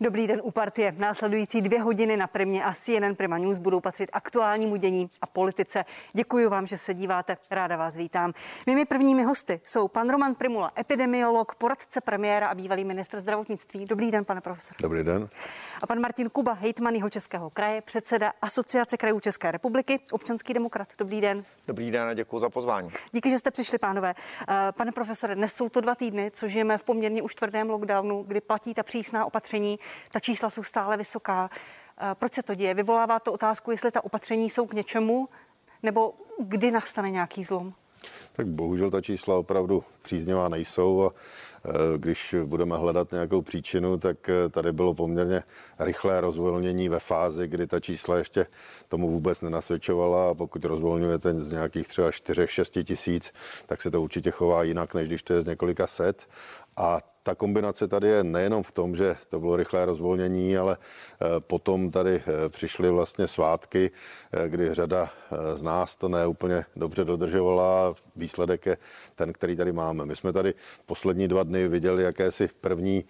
Dobrý den u partie. Následující dvě hodiny na Primě a CNN Prima News budou patřit aktuálnímu dění a politice. Děkuji vám, že se díváte. Ráda vás vítám. Mými prvními hosty jsou pan Roman Primula, epidemiolog, poradce premiéra a bývalý ministr zdravotnictví. Dobrý den, pane profesor. Dobrý den. A pan Martin Kuba, hejtman jeho českého kraje, předseda Asociace krajů České republiky, občanský demokrat. Dobrý den. Dobrý den a děkuji za pozvání. Díky, že jste přišli, pánové. Eh, pane profesore, dnes jsou to dva týdny, co žijeme v poměrně už tvrdém lockdownu, kdy platí ta přísná opatření. Ta čísla jsou stále vysoká. Eh, proč se to děje? Vyvolává to otázku, jestli ta opatření jsou k něčemu, nebo kdy nastane nějaký zlom? Tak bohužel ta čísla opravdu příznivá nejsou a e, když budeme hledat nějakou příčinu, tak e, tady bylo poměrně rychlé rozvolnění ve fázi, kdy ta čísla ještě tomu vůbec nenasvědčovala a pokud rozvolňujete z nějakých třeba 4-6 tisíc, tak se to určitě chová jinak, než když to je z několika set. A ta kombinace tady je nejenom v tom, že to bylo rychlé rozvolnění, ale eh, potom tady eh, přišly vlastně svátky, eh, kdy řada z nás to neúplně dobře dodržovala. Výsledek je ten, který tady máme. My jsme tady poslední dva dny viděli jakési první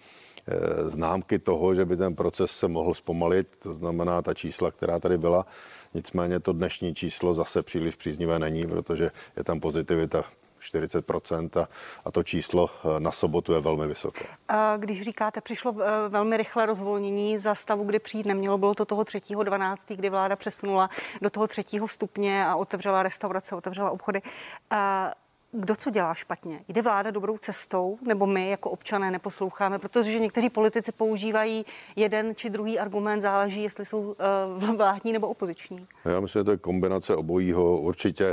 známky toho, že by ten proces se mohl zpomalit, to znamená ta čísla, která tady byla. Nicméně to dnešní číslo zase příliš příznivé není, protože je tam pozitivita 40 a, a to číslo eh, na sobotu je velmi vysoké. A když říkáte, přišlo eh, velmi rychle rozvolnění za stavu, kdy přijít nemělo, bylo to toho 3.12., kdy vláda přesunula do toho třetího stupně a otevřela restaurace, otevřela obchody. A kdo co dělá špatně? Jde vláda dobrou cestou, nebo my jako občané neposloucháme, protože někteří politici používají jeden či druhý argument, záleží, jestli jsou uh, vládní nebo opoziční. Já myslím, že to je kombinace obojího určitě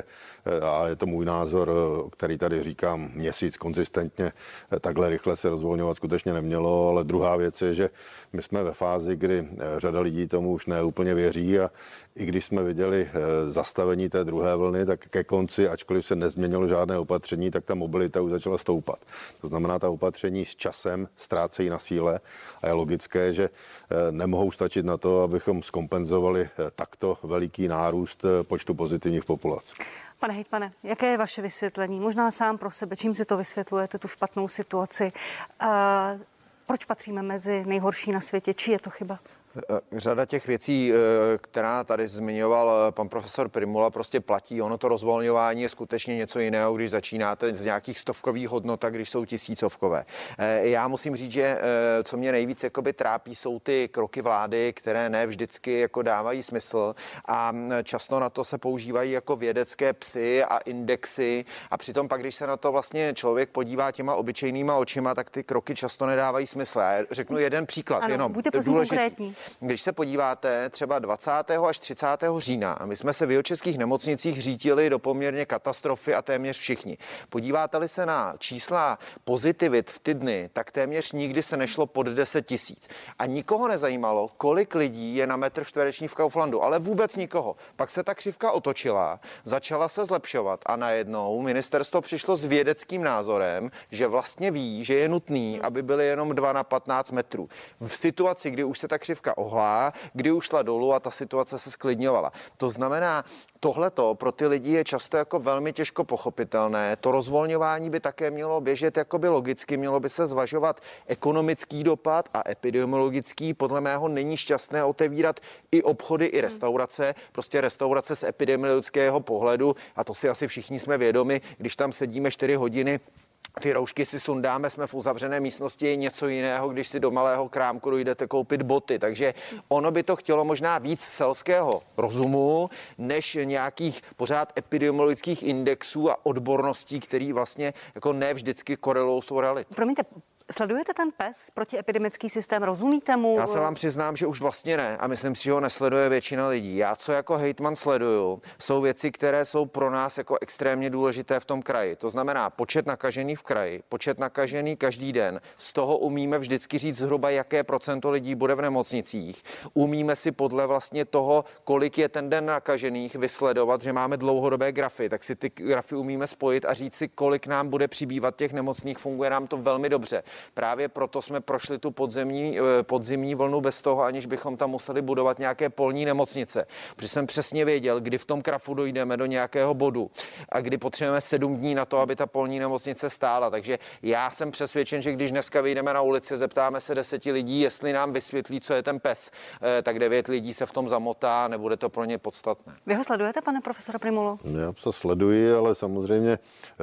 eh, a je to můj názor, eh, který tady říkám měsíc konzistentně, takhle rychle se rozvolňovat skutečně nemělo, ale druhá věc je, že my jsme ve fázi, kdy řada lidí tomu už neúplně věří a i když jsme viděli zastavení té druhé vlny, tak ke konci, ačkoliv se nezměnilo žádné opatření, tak ta mobilita už začala stoupat. To znamená, ta opatření s časem ztrácejí na síle a je logické, že eh, nemohou stačit na to, abychom skompenzovali eh, takto veliký nárůst eh, počtu pozitivních populací. Pane hejtmane, jaké je vaše vysvětlení? Možná sám pro sebe, čím si to vysvětlujete, tu špatnou situaci? Uh, proč patříme mezi nejhorší na světě? Či je to chyba? Eh, řada těch věcí, eh, která tady zmiňoval eh, pan profesor Primula, prostě platí. Ono to rozvolňování je skutečně něco jiného, když začínáte z nějakých stovkových hodnot, když jsou tisícovkové. Já musím říct, že co mě nejvíc jakoby trápí, jsou ty kroky vlády, které ne vždycky jako dávají smysl a často na to se používají jako vědecké psy a indexy a přitom pak, když se na to vlastně člověk podívá těma obyčejnýma očima, tak ty kroky často nedávají smysl. Já řeknu jeden příklad, ano, jenom. Buďte prosím konkrétní. Když se podíváte třeba 20. až 30. října, my jsme se v českých nemocnicích řítili do poměrně katastrofy a téměř všichni. Podíváte-li se na čísla pozitivit v ty dny, tak téměř nikdy se nešlo pod 10 tisíc. A nikoho nezajímalo, kolik lidí je na metr čtvereční v Kauflandu, ale vůbec nikoho. Pak se ta křivka otočila, začala se zlepšovat a najednou ministerstvo přišlo s vědeckým názorem, že vlastně ví, že je nutný, aby byly jenom 2 na 15 metrů. V situaci, kdy už se ta křivka ohlá, kdy už šla dolů a ta situace se sklidňovala. To znamená, tohleto pro ty lidi je často jako velmi těžko pochopitelné. To rozvolňování by také mělo běžet jakoby logicky, mělo by se zvažovat ekonomický dopad a epidemiologický. Podle mého není šťastné otevírat i obchody, i restaurace. Prostě restaurace z epidemiologického pohledu, a to si asi všichni jsme vědomi, když tam sedíme 4 hodiny ty roušky si sundáme, jsme v uzavřené místnosti, je něco jiného, když si do malého krámku dojdete koupit boty. Takže ono by to chtělo možná víc selského rozumu, než nějakých pořád epidemiologických indexů a odborností, který vlastně jako ne vždycky korelují s tou realitou. Promiňte, Sledujete ten PES, protiepidemický systém, rozumíte mu? Já se vám přiznám, že už vlastně ne a myslím si, že ho nesleduje většina lidí. Já, co jako hejtman sleduju, jsou věci, které jsou pro nás jako extrémně důležité v tom kraji. To znamená počet nakažených v kraji, počet nakažených každý den. Z toho umíme vždycky říct zhruba, jaké procento lidí bude v nemocnicích. Umíme si podle vlastně toho, kolik je ten den nakažených, vysledovat, že máme dlouhodobé grafy, tak si ty grafy umíme spojit a říct si, kolik nám bude přibývat těch nemocných. Funguje nám to velmi dobře Právě proto jsme prošli tu podzemní, eh, podzimní vlnu bez toho, aniž bychom tam museli budovat nějaké polní nemocnice. Protože jsem přesně věděl, kdy v tom krafu dojdeme do nějakého bodu a kdy potřebujeme sedm dní na to, aby ta polní nemocnice stála. Takže já jsem přesvědčen, že když dneska vyjdeme na ulici, zeptáme se deseti lidí, jestli nám vysvětlí, co je ten pes, eh, tak devět lidí se v tom zamotá, nebude to pro ně podstatné. Vy ho sledujete, pane profesore Primulo? Já to sleduji, ale samozřejmě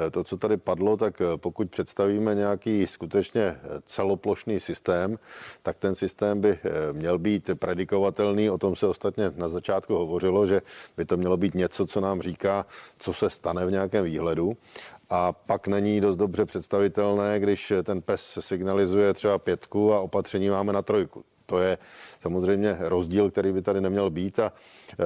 eh, to, co tady padlo, tak pokud představíme nějaký skutečně celoplošný systém, tak ten systém by měl být predikovatelný. O tom se ostatně na začátku hovořilo, že by to mělo být něco, co nám říká, co se stane v nějakém výhledu. A pak není dost dobře představitelné, když ten pes signalizuje třeba pětku a opatření máme na trojku. To je samozřejmě rozdíl, který by tady neměl být a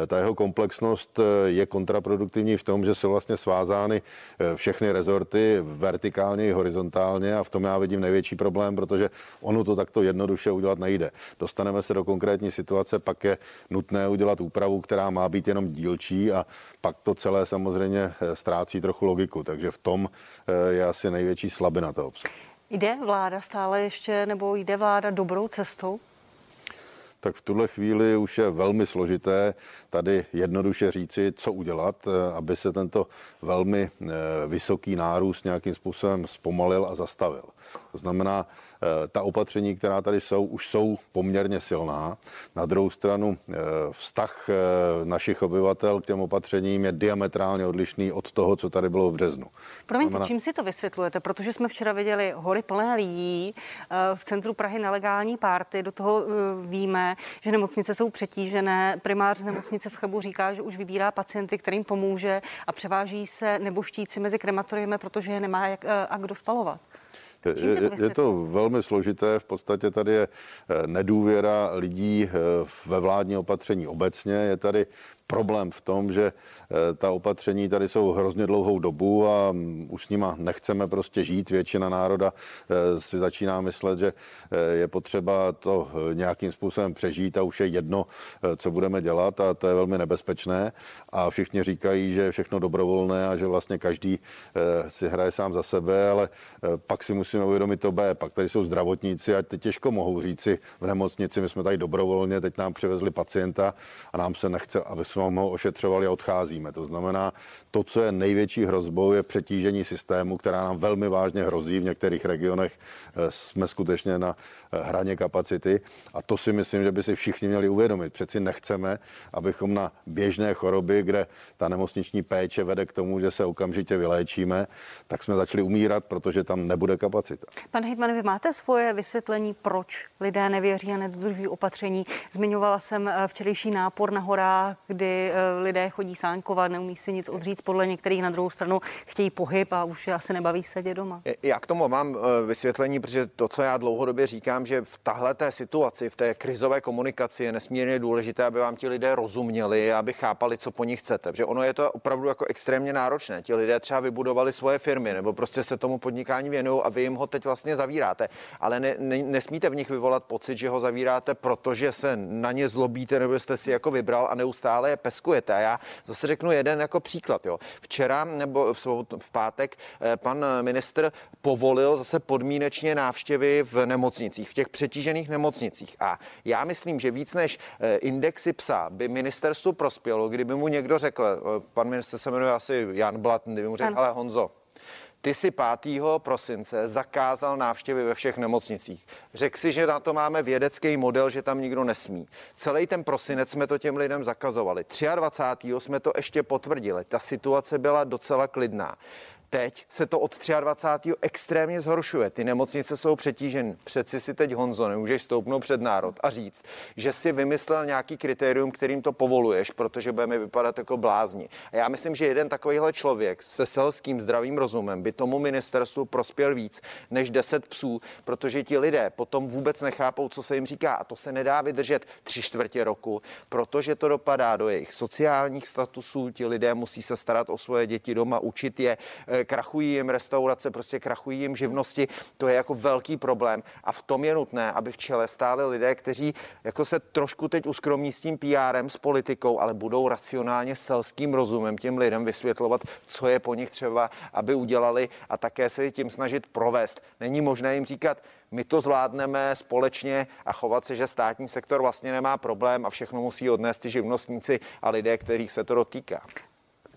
e, ta jeho komplexnost e, je kontraproduktivní v tom, že jsou vlastně svázány e, všechny rezorty vertikálně i horizontálně a v tom já vidím největší problém, protože ono to takto jednoduše udělat nejde. Dostaneme se do konkrétní situace, pak je nutné udělat úpravu, která má být jenom dílčí a pak to celé samozřejmě ztrácí trochu logiku. Takže v tom je asi největší slabina toho Jde vláda stále ještě, nebo jde vláda dobrou cestou? Tak v tuhle chvíli už je velmi složité tady jednoduše říci, co udělat, eh, aby se tento velmi eh, vysoký nárůst nějakým způsobem zpomalil a zastavil. To znamená, Eh, ta opatření, která tady jsou, už jsou poměrně silná. Na druhou stranu vztah našich obyvatel k těm opatřením je diametrálně odlišný od toho, co tady bylo v březnu. Promiňte, znamená... čím si to vysvětlujete? Protože jsme včera viděli hory plné lidí v centru Prahy nelegální párty. Do toho víme, že nemocnice jsou přetížené. Primář z nemocnice v Chebu říká, že už vybírá pacienty, kterým pomůže a převáží se neboštíci mezi krematoriemi, protože je nemá jak a kdo spalovat. Je, je to velmi složité. V podstatě tady je eh, nedůvěra lidí eh, ve vládní opatření obecně. Je tady problém v tom, že eh, ta opatření tady jsou hrozně dlouhou dobu a mm, už s nima nechceme prostě žít. Většina národa eh, si začíná myslet, že eh, je potřeba to nějakým způsobem přežít a už je jedno, co budeme dělat a to je velmi nebezpečné. A všichni říkají, že je všechno dobrovolné a že vlastně každý si hraje sám za sebe, ale pak si musíme uvědomit to B. Pak tady jsou zdravotníci a ty těžko mohou říci v nemocnici, my jsme tady dobrovolně, teď nám přivezli pacienta a nám se nechce, aby jsme ho ošetřovali a odcházíme. To znamená, to, co je největší hrozbou, je přetížení systému, která nám velmi vážně hrozí. V některých regionech eh, jsme skutečně na eh, hraně kapacity a to si myslím, že by si všichni měli uvědomit. Přeci nechceme, abychom na běžné choroby, kde ta nemocniční péče vede k tomu, že se okamžitě vyléčíme, tak jsme začali umírat, protože tam nebude kapacita. Pane Hejtman, vy máte svoje vysvětlení, proč lidé nevěří a nedodržují opatření. Zmiňovala jsem eh, včerejší nápor na horách, kdy kdy eh, lidé chodí sánkovat, neumí si nic odříct, podle některých na druhou stranu chtějí pohyb a už asi nebaví sedět doma. Já k tomu mám eh, vysvětlení, protože to, co já dlouhodobě říkám, že v tahle té situaci, v té krizové komunikaci je nesmírně důležité, aby vám ti lidé rozuměli, aby chápali, co po nich chcete. Protože ono je to opravdu jako extrémně náročné. Ti lidé třeba vybudovali svoje firmy nebo prostě se tomu podnikání věnují a vy jim ho teď vlastně zavíráte. Ale ne, ne, nesmíte v nich vyvolat pocit, že ho zavíráte, protože se na ně zlobíte nebo jste si jako vybral a neustále je peskujete. A já zase řeknu jeden jako příklad. Jo. Včera nebo v, v pátek eh, pan ministr povolil zase podmínečně návštěvy v nemocnicích, v těch přetížených nemocnicích. A já myslím, že víc než eh, indexy psa by ministerstvu prospělo, kdyby mu někdo řekl, eh, pan minister se jmenuje asi Jan Blatn, kdyby mu řekl, ale Honzo, ty si 5. prosince zakázal návštěvy ve všech nemocnicích. Řekl si, že na to máme vědecký model, že tam nikdo nesmí. Celý ten prosinec jsme to těm lidem zakazovali. 23. jsme to ještě potvrdili. Ta situace byla docela klidná. Teď se to od 23. extrémně zhoršuje. Ty nemocnice jsou přetíženy. Přeci si teď Honzo nemůžeš stoupnout před národ a říct, že si vymyslel nějaký kritérium, kterým to povoluješ, protože budeme vypadat jako blázni. A já myslím, že jeden takovýhle člověk se selským zdravým rozumem by tomu ministerstvu prospěl víc než 10 psů, protože ti lidé potom vůbec nechápou, co se jim říká. A to se nedá vydržet tři čtvrtě roku, protože to dopadá do jejich sociálních statusů. Ti lidé musí se starat o svoje děti doma, učit je, krachují jim restaurace, prostě krachují jim živnosti. To je jako velký problém a v tom je nutné, aby v čele stáli lidé, kteří jako se trošku teď uskromní s tím PRem, s politikou, ale budou racionálně selským rozumem těm lidem vysvětlovat, co je po nich třeba, aby udělali a také se tím snažit provést. Není možné jim říkat, my to zvládneme společně a chovat se, že státní sektor vlastně nemá problém a všechno musí odnést ty živnostníci a lidé, kterých se to dotýká.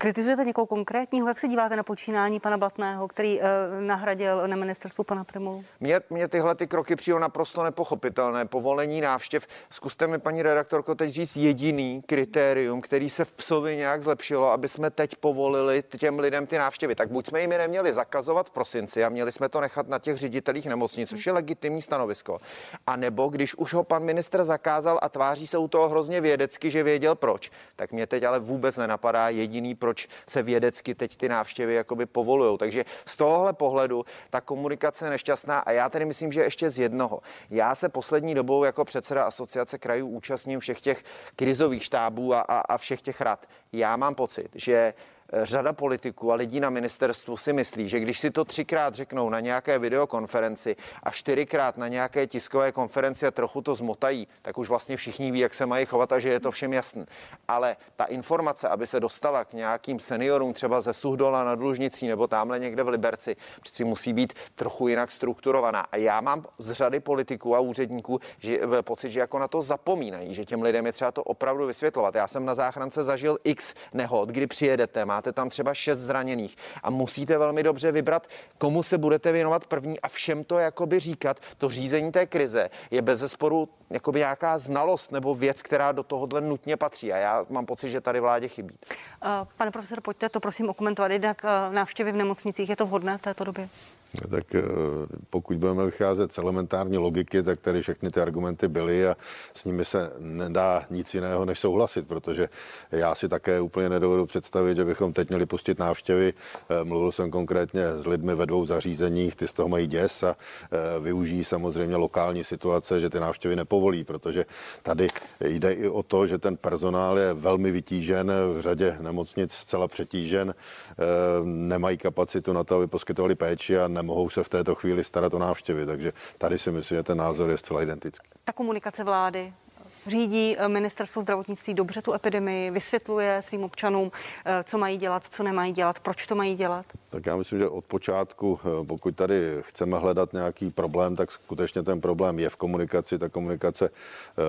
Kritizujete někoho konkrétního? Jak se díváte na počínání pana Blatného, který uh, nahradil na ministerstvu pana Primulu? Mně, mně tyhle ty kroky přijdou naprosto nepochopitelné. Povolení návštěv. Zkuste mi, paní redaktorko, teď říct jediný kritérium, který se v psovi nějak zlepšilo, aby jsme teď povolili těm lidem ty návštěvy. Tak buď jsme jim neměli zakazovat v prosinci a měli jsme to nechat na těch ředitelích nemocnic, což je legitimní stanovisko. A nebo když už ho pan ministr zakázal a tváří se u toho hrozně vědecky, že věděl proč, tak mě teď ale vůbec nenapadá jediný proč proč se vědecky teď ty návštěvy jakoby povolují. Takže z tohohle pohledu ta komunikace je nešťastná a já tedy myslím, že ještě z jednoho. Já se poslední dobou jako předseda asociace krajů účastním všech těch krizových štábů a, a, a všech těch rad. Já mám pocit, že řada politiků a lidí na ministerstvu si myslí, že když si to třikrát řeknou na nějaké videokonferenci a čtyřikrát na nějaké tiskové konferenci a trochu to zmotají, tak už vlastně všichni ví, jak se mají chovat a že je to všem jasný. Ale ta informace, aby se dostala k nějakým seniorům, třeba ze Suhdola na Dlužnicí nebo tamhle někde v Liberci, přeci musí být trochu jinak strukturovaná. A já mám z řady politiků a úředníků že, pocit, že jako na to zapomínají, že těm lidem je třeba to opravdu vysvětlovat. Já jsem na záchrance zažil x nehod, kdy přijedete, má máte tam třeba šest zraněných a musíte velmi dobře vybrat, komu se budete věnovat první a všem to jakoby říkat. To řízení té krize je bez zesporu jakoby nějaká znalost nebo věc, která do tohohle nutně patří a já mám pocit, že tady vládě chybí. Pane profesor, pojďte to prosím okomentovat. Jednak eh, návštěvy v nemocnicích, je to vhodné v této době? Tak eh, pokud budeme vycházet z elementární logiky, tak tady všechny ty argumenty byly a s nimi se nedá nic jiného než souhlasit, protože já si také úplně nedovedu představit, že bychom teď měli pustit návštěvy. Eh, mluvil jsem konkrétně s lidmi ve dvou zařízeních, ty z toho mají děs a eh, využijí samozřejmě lokální situace, že ty návštěvy nepovolí, protože tady jde i o to, že ten personál je velmi vytížen, v řadě nemocnic zcela přetížen, nemají kapacitu na to, aby poskytovali péči a nemohou se v této chvíli starat o návštěvy. Takže tady si myslím, že ten názor je zcela identický. Ta komunikace vlády, řídí eh, ministerstvo zdravotnictví dobře tu epidemii, vysvětluje svým občanům, eh, co mají dělat, co nemají dělat, proč to mají dělat? Tak já myslím, že od počátku, eh, pokud tady chceme hledat nějaký problém, tak skutečně ten problém je v komunikaci. Ta komunikace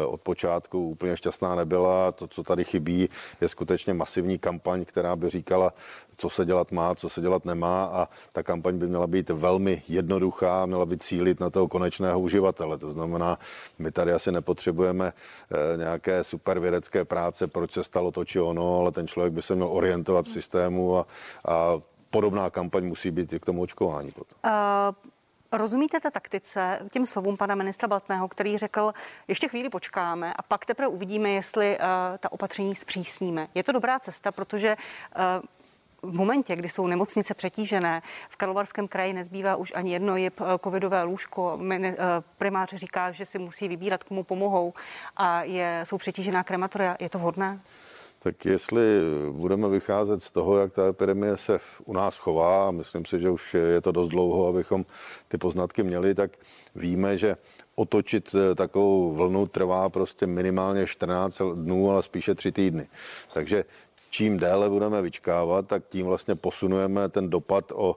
od počátku úplně šťastná nebyla. To, co tady chybí, je skutečně masivní kampaň, která by říkala, co se dělat má, co se dělat nemá a ta kampaň by měla být velmi jednoduchá, měla by cílit na toho konečného uživatele. To znamená, my tady asi nepotřebujeme eh, nějaké super vědecké práce, proč se stalo to či ono, ale ten člověk by se měl orientovat v systému a, a podobná kampaň musí být i k tomu očkování potom. Uh... Rozumíte té taktice, těm slovům pana ministra Blatného, který řekl, ještě chvíli počkáme a pak teprve uvidíme, jestli uh, ta opatření zpřísníme. Je to dobrá cesta, protože uh, v momentě, kdy jsou nemocnice přetížené, v Karlovarském kraji nezbývá už ani jedno je covidové lůžko. Primář říká, že si musí vybírat, komu pomohou a je, jsou přetížená krematoria. Je to vhodné? Tak jestli budeme vycházet z toho, jak ta epidemie se u nás chová, a myslím si, že už je to dost dlouho, abychom ty poznatky měli, tak víme, že otočit eh, takovou vlnu trvá prostě minimálně 14 dnů, ale spíše 3 týdny. Takže čím déle budeme vyčkávat, tak tím vlastně posunujeme ten dopad o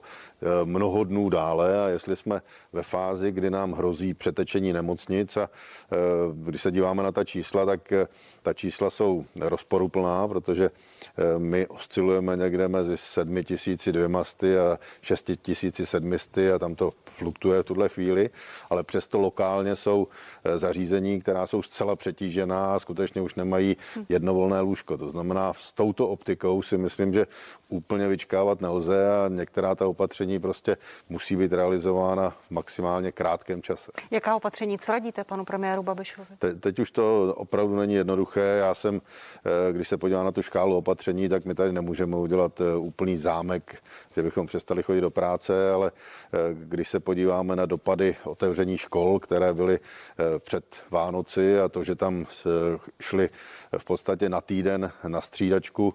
mnoho dnů dále a jestli jsme ve fázi, kdy nám hrozí přetečení nemocnic a e, když se díváme na ta čísla, tak e, ta čísla jsou rozporuplná, protože my oscilujeme někde mezi 7200 a 6700 a tam to fluktuje v tuhle chvíli, ale přesto lokálně jsou zařízení, která jsou zcela přetížená a skutečně už nemají jednovolné lůžko. To znamená, s touto optikou si myslím, že úplně vyčkávat nelze a některá ta opatření prostě musí být realizována v maximálně krátkém čase. Jaká opatření? Co radíte panu premiéru Babišovi? Te, teď už to opravdu není jednoduché. Já jsem, když se podívám na tu škálu opatření, tak my tady nemůžeme udělat úplný zámek, že bychom přestali chodit do práce, ale když se podíváme na dopady otevření škol, které byly před Vánoci a to, že tam šli v podstatě na týden na střídačku,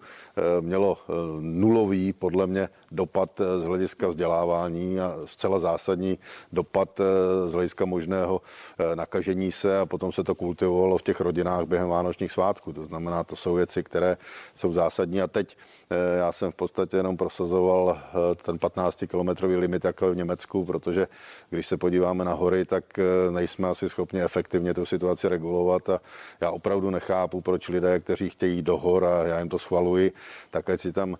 mělo nulový podle mě dopad z hlediska vzdělávání a zcela zásadní dopad z hlediska možného nakažení se a potom se to kultivovalo v těch rodinách během vánočních svátků. To znamená, to jsou věci, které jsou zásadní a teď já jsem v podstatě jenom prosazoval ten 15-kilometrový limit jako v Německu, protože když se podíváme na hory, tak nejsme asi schopni efektivně tu situaci regulovat a já opravdu nechápu, proč lidé, kteří chtějí do hor a já jim to schvaluji, tak ať si tam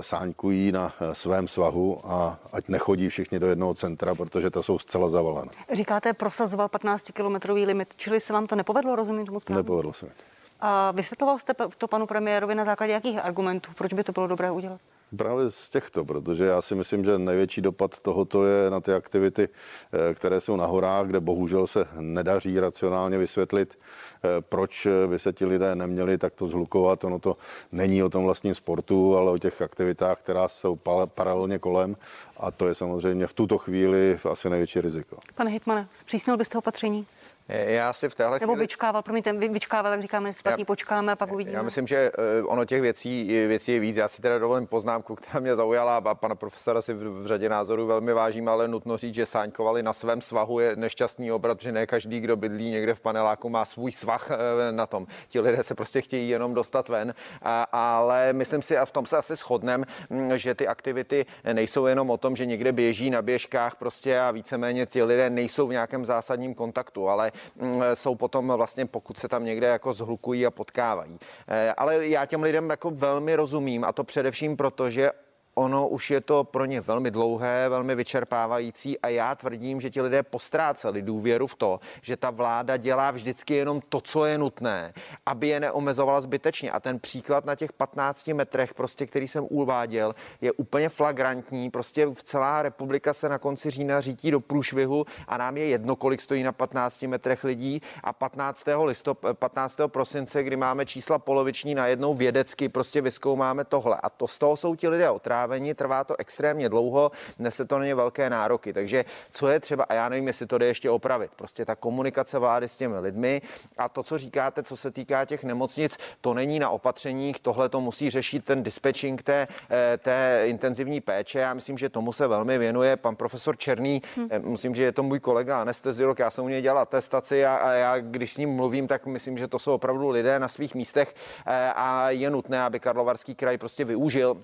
sáňkují na svém svahu a ať nechodí všichni do jednoho centra, protože to jsou zcela zavalené. Říkáte, prosazoval 15-kilometrový limit, čili se vám to nepovedlo, rozumím tomu správně? Nepovedlo se mi to. A vysvětloval jste to panu premiérovi na základě jakých argumentů? Proč by to bylo dobré udělat? Právě z těchto, protože já si myslím, že největší dopad tohoto je na ty aktivity, eh, které jsou na horách, kde bohužel se nedaří racionálně vysvětlit, eh, proč by se ti lidé neměli takto zhlukovat. Ono to není o tom vlastním sportu, ale o těch aktivitách, která jsou paralelně kolem a to je samozřejmě v tuto chvíli asi největší riziko. Pane Hitmane, zpřísnil byste opatření? Já si v téhle Nebo chvíli... vyčkával, promiňte, vyčkával, jak říkáme, splatí, já, počkáme a pak uvidíme. Já myslím, že eh, ono těch věcí, věcí je víc. Já si teda dovolím poznámku, která mě zaujala a pana profesora si v, v řadě názorů velmi vážím, ale nutno říct, že sáňkovali na svém svahu je nešťastný obrat, že ne každý, kdo bydlí někde v paneláku, má svůj svah eh, na tom. Ti lidé se prostě chtějí jenom dostat ven, a, ale myslím si, a v tom se asi shodnem, mm, že ty aktivity nejsou jenom o tom, že někde běží na běžkách prostě a víceméně ti lidé nejsou v nějakém zásadním kontaktu, ale Mm, jsou potom vlastně, pokud se tam někde jako zhlukují a potkávají. Eh, ale já těm lidem jako velmi rozumím a to především proto, že ono už je to pro ně velmi dlouhé, velmi vyčerpávající a já tvrdím, že ti lidé postráceli důvěru v to, že ta vláda dělá vždycky jenom to, co je nutné, aby je neomezovala zbytečně. A ten příklad na těch 15 metrech, prostě, který jsem uváděl, je úplně flagrantní. Prostě v celá republika se na konci října řítí do průšvihu a nám je jedno, kolik stojí na 15 metrech lidí a 15. Listop, 15. prosince, kdy máme čísla poloviční, najednou vědecky prostě vyskoumáme tohle. A to z toho jsou ti lidé otrávení trávení, trvá to extrémně dlouho, nese to na ně velké nároky. Takže co je třeba, a já nevím, jestli to jde ještě opravit, prostě ta komunikace vlády s těmi lidmi a to, co říkáte, co se týká těch nemocnic, to není na opatřeních, tohle to musí řešit ten dispatching té, eh, té intenzivní péče. Já myslím, že tomu se velmi věnuje pan profesor Černý. Hmm. Myslím, že je to můj kolega anesteziolog, já jsem u něj dělal atestaci a, a já, když s ním mluvím, tak myslím, že to jsou opravdu lidé na svých místech eh, a je nutné, aby Karlovarský kraj prostě využil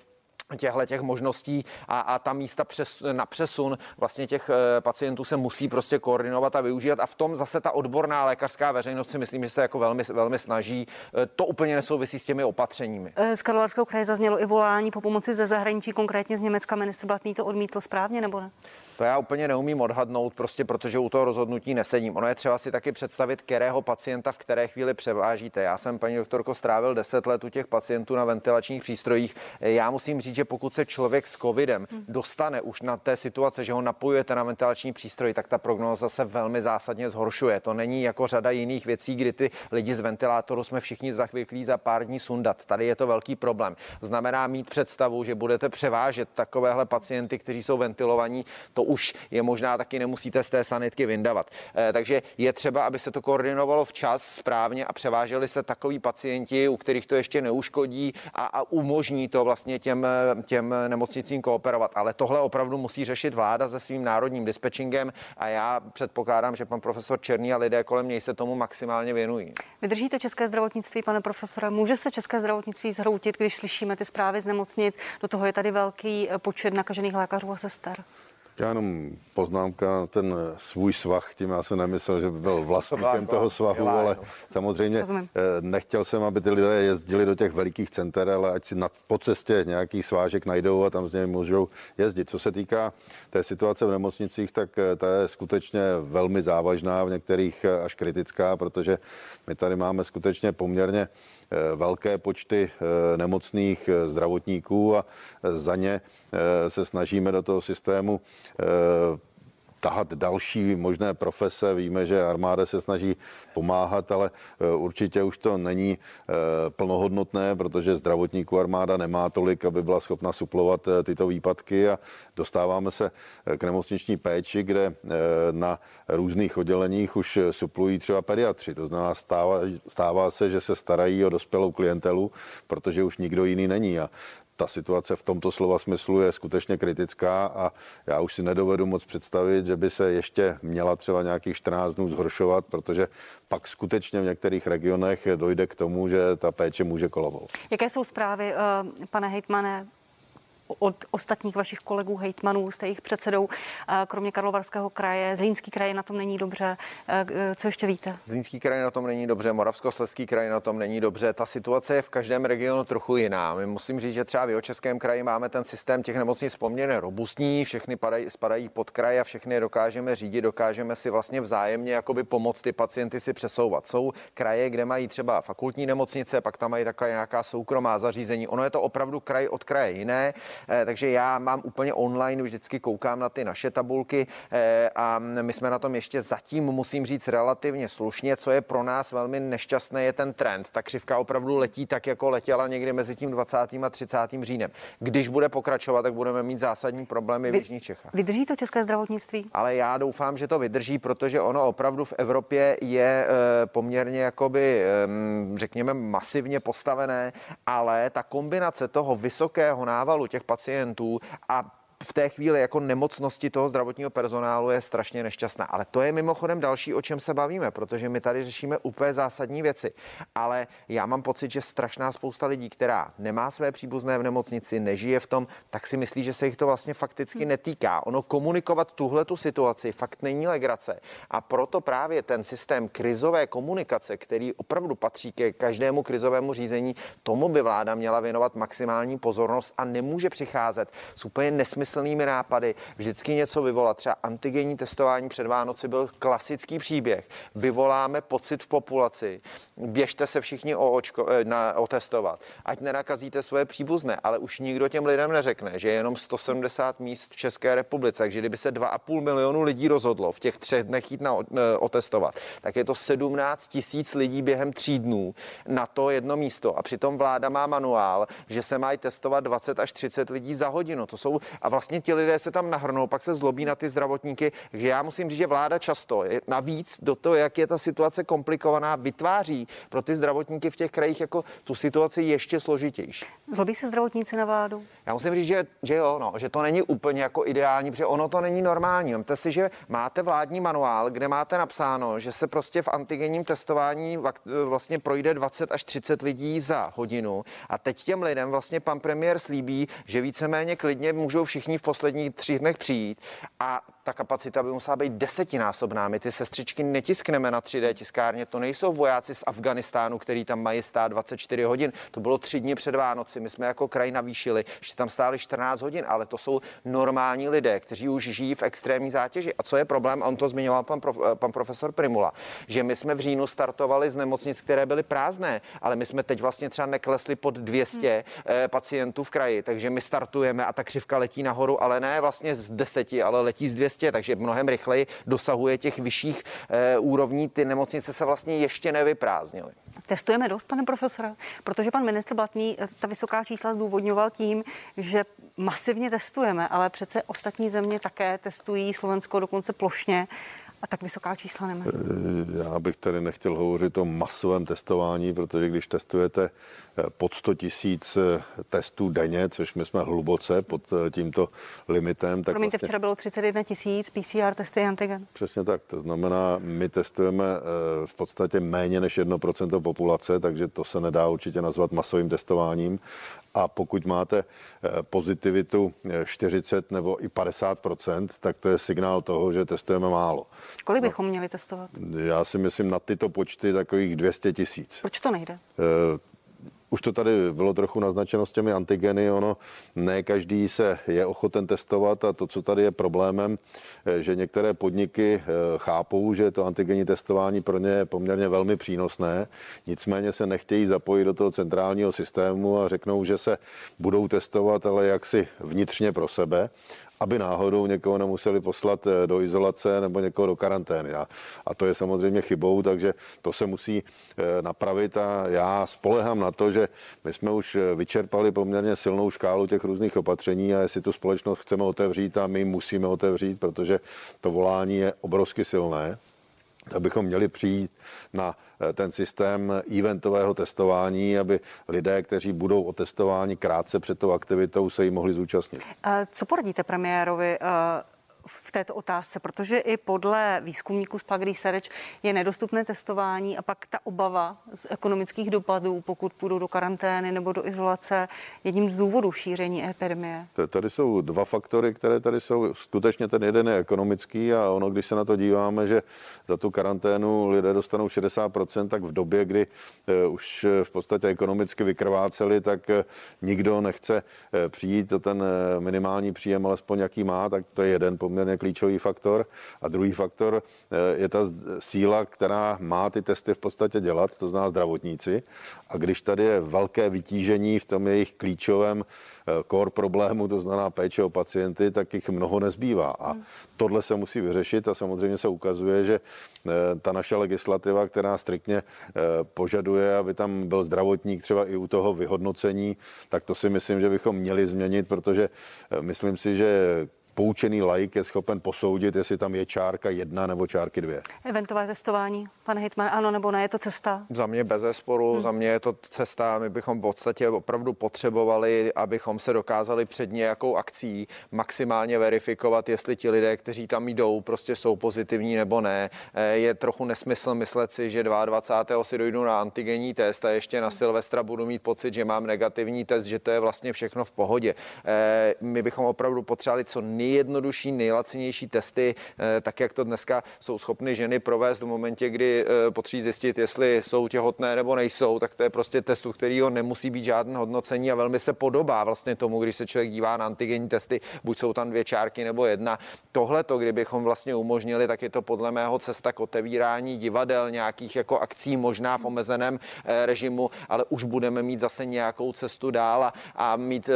těchto těch možností a, a ta místa přes, na přesun vlastně těch e, pacientů se musí prostě koordinovat a využívat a v tom zase ta odborná lékařská veřejnost si myslím, že se jako velmi, velmi snaží. E, to úplně nesouvisí s těmi opatřeními. Eh, z Karlovarského kraje zaznělo i volání po pomoci ze zahraničí, konkrétně z Německa. Ministr Blatný to odmítl správně nebo ne? To já úplně neumím odhadnout, prostě protože u toho rozhodnutí nesedím. Ono je třeba si taky představit, kterého pacienta v které chvíli převážíte. Já jsem, paní doktorko, strávil 10 let u těch pacientů na ventilačních přístrojích. Já musím říct, že pokud se člověk s covidem hmm. dostane už na té situace, že ho napojujete na ventilační přístroj, tak ta prognóza se velmi zásadně zhoršuje. To není jako řada jiných věcí, kdy ty lidi z ventilátoru jsme všichni zachvěklí za pár dní sundat. Tady je to velký problém. Znamená mít představu, že budete převážet takovéhle pacienty, kteří jsou ventilovaní, to už je možná taky nemusíte z té sanitky vyndavat. Eh, takže je třeba, aby se to koordinovalo včas, správně a převáželi se takový pacienti, u kterých to ještě neuškodí a, a umožní to vlastně těm, těm nemocnicím kooperovat. Ale tohle opravdu musí řešit vláda se svým národním dispečingem a já předpokládám, že pan profesor Černý a lidé kolem něj se tomu maximálně věnují. Vydrží to české zdravotnictví, pane profesore? Může se české zdravotnictví zhroutit, když slyšíme ty zprávy z nemocnic? Do toho je tady velký počet nakažených lékařů a sester. Já jenom poznámka, ten svůj svah, tím já jsem nemyslel, že by byl vlastníkem toho svahu, ale samozřejmě Rozumím. Eh, nechtěl jsem, aby ty lidé jezdili do těch velikých center, ale ať si na, po cestě nějaký svážek najdou a tam z něj můžou jezdit. Co se týká té situace v nemocnicích, tak eh, ta je skutečně velmi závažná, v některých eh, až kritická, protože my tady máme skutečně poměrně velké počty nemocných zdravotníků a za ně se snažíme do toho systému tahat další možné profese. Víme, že armáda se snaží pomáhat, ale eh, určitě už to není eh, plnohodnotné, protože zdravotníků armáda nemá tolik, aby byla schopna suplovat tyto výpadky a dostáváme se k nemocniční péči, kde na různých odděleních už suplují třeba pediatři. To znamená, stává, stává se, že se starají o dospělou klientelu, protože už nikdo jiný není. A ta situace v tomto slova smyslu je skutečně kritická a já už si nedovedu moc představit, že by se ještě měla třeba nějakých 14 dnů zhoršovat, protože pak skutečně v některých regionech dojde k tomu, že ta péče může kolovat. Jaké jsou zprávy, eh, pane hejtmane, od ostatních vašich kolegů hejtmanů, jste jejich předsedou, kromě Karlovarského kraje. Zlínský kraj na tom není dobře. Co ještě víte? Zlínský kraj na tom není dobře, Moravskoslezský kraj na tom není dobře. Ta situace je v každém regionu trochu jiná. My musím říct, že třeba v Českém kraji máme ten systém těch nemocnic poměrně robustní, všechny padají, spadají pod kraj a všechny dokážeme řídit, dokážeme si vlastně vzájemně jakoby pomoct ty pacienty si přesouvat. Jsou kraje, kde mají třeba fakultní nemocnice, pak tam mají taková nějaká soukromá zařízení. Ono je to opravdu kraj od kraje jiné. Eh, takže já mám úplně online, vždycky koukám na ty naše tabulky eh, a my jsme na tom ještě zatím, musím říct, relativně slušně. Co je pro nás velmi nešťastné, je ten trend. Ta křivka opravdu letí tak, jako letěla někdy mezi tím 20. a 30. říjnem. Když bude pokračovat, tak budeme mít zásadní problémy Vy, v Jižních Čechách. Vydrží to české zdravotnictví? Ale já doufám, že to vydrží, protože ono opravdu v Evropě je eh, poměrně jakoby, řekněme, masivně postavené, ale ta kombinace toho vysokého návalu těch pacientů a v té chvíli jako nemocnosti toho zdravotního personálu je strašně nešťastná. Ale to je mimochodem další, o čem se bavíme, protože my tady řešíme úplně zásadní věci. Ale já mám pocit, že strašná spousta lidí, která nemá své příbuzné v nemocnici, nežije v tom, tak si myslí, že se jich to vlastně fakticky netýká. Ono komunikovat tuhle tu situaci fakt není legrace. A proto právě ten systém krizové komunikace, který opravdu patří ke každému krizovému řízení, tomu by vláda měla věnovat maximální pozornost a nemůže přicházet s úplně nesmyslným nesmyslnými nápady, vždycky něco vyvolat. Třeba antigenní testování před Vánoci byl klasický příběh. Vyvoláme pocit v populaci, běžte se všichni o očko, eh, na, otestovat, ať nenakazíte svoje příbuzné, ale už nikdo těm lidem neřekne, že je jenom 170 míst v České republice, takže kdyby se 2,5 milionu lidí rozhodlo v těch třech dnech jít na, eh, otestovat, tak je to 17 tisíc lidí během tří dnů na to jedno místo. A přitom vláda má manuál, že se mají testovat 20 až 30 lidí za hodinu. To jsou, a vlastně ti lidé se tam nahrnou, pak se zlobí na ty zdravotníky. Takže já musím říct, že vláda často navíc do toho, jak je ta situace komplikovaná, vytváří pro ty zdravotníky v těch krajích jako tu situaci ještě složitější. Zlobí se zdravotníci na vládu? Já musím říct, že, že jo, no, že to není úplně jako ideální, protože ono to není normální. Vemte si, že máte vládní manuál, kde máte napsáno, že se prostě v antigenním testování vlastně projde 20 až 30 lidí za hodinu a teď těm lidem vlastně pan premiér slíbí, že víceméně klidně můžou všichni v posledních třích dnech přijít. A ta kapacita by musela být desetinásobná. My ty sestřičky netiskneme na 3D tiskárně, to nejsou vojáci z Afganistánu, který tam mají stát 24 hodin. To bylo tři dny před Vánoci. My jsme jako kraj navýšili, že tam stáli 14 hodin, ale to jsou normální lidé, kteří už žijí v extrémní zátěži. A co je problém, on to zmiňoval pan, prof, pan profesor Primula, že my jsme v říjnu startovali z nemocnic, které byly prázdné, ale my jsme teď vlastně třeba neklesli pod 200 hmm. Eh, pacientů v kraji, takže my startujeme a ta křivka letí nahoru, ale ne vlastně z deseti, ale letí z 200, takže mnohem rychleji dosahuje těch vyšších e, úrovní. Ty nemocnice se vlastně ještě nevyprázdnily. Testujeme dost, pane profesore, protože pan ministr Blatný eh, ta vysoká čísla zdůvodňoval tím, že masivně testujeme, ale přece ostatní země také testují, Slovensko dokonce plošně a tak vysoká čísla nemá. Eh, já bych tady nechtěl hovořit o masovém testování, protože když testujete eh, pod 100 tisíc eh, testů denně, což my jsme hluboce pod tímto limitem. Tak Promiňte, vlastně... včera bylo 31 tisíc PCR testy antigen. Přesně tak, to znamená, my testujeme v podstatě méně než 1% populace, takže to se nedá určitě nazvat masovým testováním a pokud máte eh, pozitivitu 40 eh, nebo i 50% tak to je signál toho, že testujeme málo. Kolik bychom no, měli testovat? Já si myslím na tyto počty takových 200 tisíc. Proč to nejde? Už to tady bylo trochu naznačeno s těmi antigeny, ono ne každý se je ochoten testovat a to, co tady je problémem, eh, že některé podniky eh, chápou, že to antigenní testování pro ně je poměrně velmi přínosné, nicméně se nechtějí zapojit do toho centrálního systému a řeknou, že se budou testovat, ale jaksi vnitřně pro sebe aby náhodou někoho nemuseli poslat eh, do izolace nebo někoho do karantény. A, a to je samozřejmě chybou, takže to se musí eh, napravit a já spolehám na to, že my jsme už eh, vyčerpali poměrně silnou škálu těch různých opatření a jestli tu společnost chceme otevřít a my musíme otevřít, protože to volání je obrovsky silné, tak bychom měli přijít na ten systém eventového testování, aby lidé, kteří budou otestováni krátce před tou aktivitou, se jí mohli zúčastnit. Co poradíte premiérovi? V této otázce, protože i podle výzkumníků z Plug Research je nedostupné testování a pak ta obava z ekonomických dopadů, pokud půjdou do karantény nebo do izolace, jedním z důvodů šíření epidemie. Tady jsou dva faktory, které tady jsou. Skutečně ten jeden je ekonomický a ono, když se na to díváme, že za tu karanténu lidé dostanou 60%, tak v době, kdy eh, už v podstatě ekonomicky vykrváceli, tak eh, nikdo nechce přijít o ten minimální příjem, alespoň jaký má, tak to je jeden poměr poměrně klíčový faktor. A druhý faktor eh, je ta síla, která má ty testy v podstatě dělat, to zná zdravotníci. A když tady je velké vytížení v tom jejich klíčovém eh, core problému, to znamená péče o pacienty, tak jich mnoho nezbývá. A tohle se musí vyřešit a samozřejmě se ukazuje, že eh, ta naše legislativa, která striktně požaduje, aby tam byl zdravotník třeba i u toho vyhodnocení, tak to si myslím, že bychom měli změnit, protože myslím si, že poučený laik je schopen posoudit, jestli tam je čárka jedna nebo čárky dvě. Eventové testování, pane Hitman, ano nebo ne, je to cesta? Za mě bez zesporu, hmm. za mě je to cesta, my bychom v podstatě opravdu potřebovali, abychom se dokázali před nějakou akcí maximálně verifikovat, jestli ti lidé, kteří tam jdou, prostě jsou pozitivní nebo ne. Eh, je trochu nesmysl myslet si, že 22. si dojdu na antigenní test a ještě na Silvestra budu mít pocit, že mám negativní test, že to je vlastně všechno v pohodě. Eh, my bychom opravdu potřebovali co nej nejjednodušší, nejlacinější testy, eh, tak jak to dneska jsou schopny ženy provést v momentě, kdy eh, potří zjistit, jestli jsou těhotné nebo nejsou, tak to je prostě test, u kterého nemusí být žádné hodnocení a velmi se podobá vlastně tomu, když se člověk dívá na antigenní testy, buď jsou tam dvě čárky nebo jedna. Tohle to, kdybychom vlastně umožnili, tak je to podle mého cesta k otevírání divadel, nějakých jako akcí, možná v omezeném eh, režimu, ale už budeme mít zase nějakou cestu dál a, a mít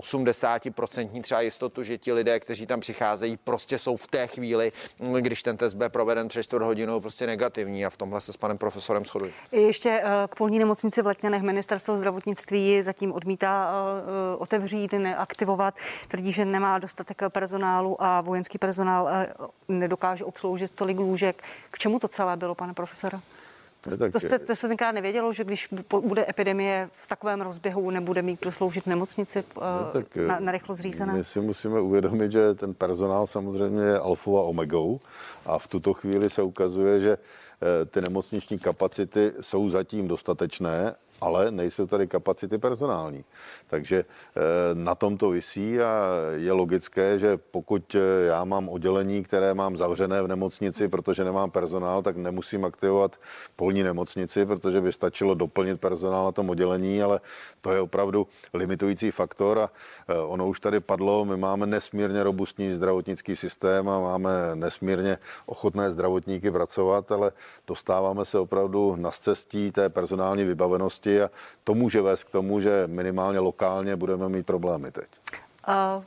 80% třeba jistotu, že ti lidé, kteří tam přicházejí, prostě jsou v té chvíli, když ten test bude proveden přes čtvrt hodinou, prostě negativní a v tomhle se s panem profesorem shoduji. Ještě eh, k polní nemocnici v Letňanech ministerstvo zdravotnictví zatím odmítá eh, eh, otevřít, neaktivovat, tvrdí, že nemá dostatek personálu a vojenský personál nedokáže obsloužit tolik lůžek. K čemu to celé bylo, pane profesore? To, tak, to, jste, to se tenkrát nevědělo, že když bude epidemie v takovém rozběhu, nebude mít kdo sloužit nemocnici no, tak, na, na rychlo zřízené? My si musíme uvědomit, že ten personál samozřejmě je alfou a omegou a v tuto chvíli se ukazuje, že eh, ty nemocniční kapacity jsou zatím dostatečné ale nejsou tady kapacity personální. Takže eh, na tom to vysí a je logické, že pokud eh, já mám oddělení, které mám zavřené v nemocnici, protože nemám personál, tak nemusím aktivovat polní nemocnici, protože by stačilo doplnit personál na tom oddělení, ale to je opravdu limitující faktor a eh, ono už tady padlo, my máme nesmírně robustní zdravotnický systém a máme nesmírně ochotné zdravotníky pracovat, ale dostáváme se opravdu na cestí té personální vybavenosti a to může vést k tomu, že minimálně lokálně budeme mít problémy teď. Uh...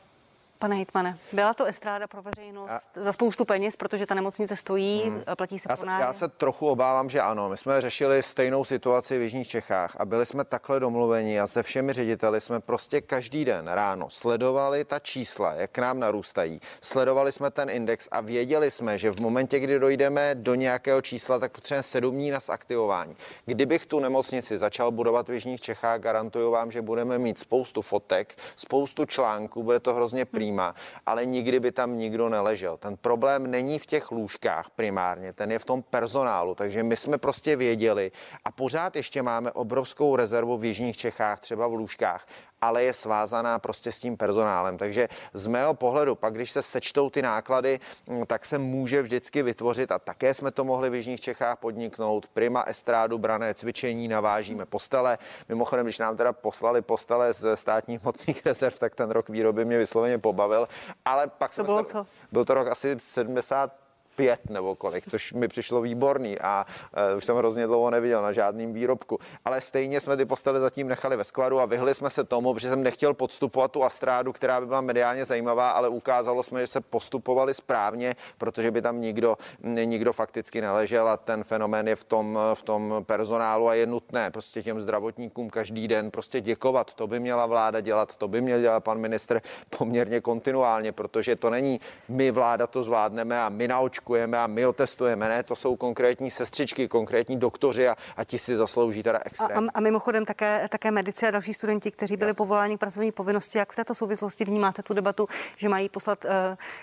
Pane Hitmane, byla to estráda pro veřejnost já, za spoustu peněz, protože ta nemocnice stojí, hmm. platí se já, já se trochu obávám, že ano. My jsme řešili stejnou situaci v Jižních Čechách a byli jsme takhle domluveni a se všemi řediteli jsme prostě každý den ráno sledovali ta čísla, jak nám narůstají. Sledovali jsme ten index a věděli jsme, že v momentě, kdy dojdeme do nějakého čísla, tak potřebujeme sedm dní na zaktivování. Kdybych tu nemocnici začal budovat v Jižních Čechách, garantuju vám, že budeme mít spoustu fotek, spoustu článků, bude to hrozně prý přijímá, ale nikdy by tam nikdo neležel. Ten problém není v těch lůžkách primárně, ten je v tom personálu. Takže my jsme prostě věděli a pořád ještě máme obrovskou rezervu v Jižních Čechách, třeba v lůžkách ale je svázaná prostě s tím personálem. Takže z mého pohledu, pak když se sečtou ty náklady, mm, tak se může vždycky vytvořit a také jsme to mohli v Jižních Čechách podniknout. Prima estrádu, brané cvičení, navážíme postele. Mimochodem, když nám teda poslali postele z státních hmotných rezerv, tak ten rok výroby mě vysloveně pobavil. Ale pak to bylo se, co? Byl to rok asi 70 pět nebo kolik, což mi přišlo výborný a uh, už jsem hrozně dlouho neviděl na žádným výrobku. Ale stejně jsme ty postele zatím nechali ve skladu a vyhli jsme se tomu, protože jsem nechtěl podstupovat tu astrádu, která by byla mediálně zajímavá, ale ukázalo jsme, že se postupovali správně, protože by tam nikdo, nikdo fakticky neležel a ten fenomén je v tom, v tom personálu a je nutné prostě těm zdravotníkům každý den prostě děkovat. To by měla vláda dělat, to by měl dělat pan ministr poměrně kontinuálně, protože to není my vláda to zvládneme a my naočkujeme a my otestujeme, ne, to jsou konkrétní sestřičky, konkrétní doktoři a, a ti si zaslouží teda extrém. A, a mimochodem také, také medici a další studenti, kteří byli povoláni k pracovní povinnosti, jak v této souvislosti vnímáte tu debatu, že mají poslat uh,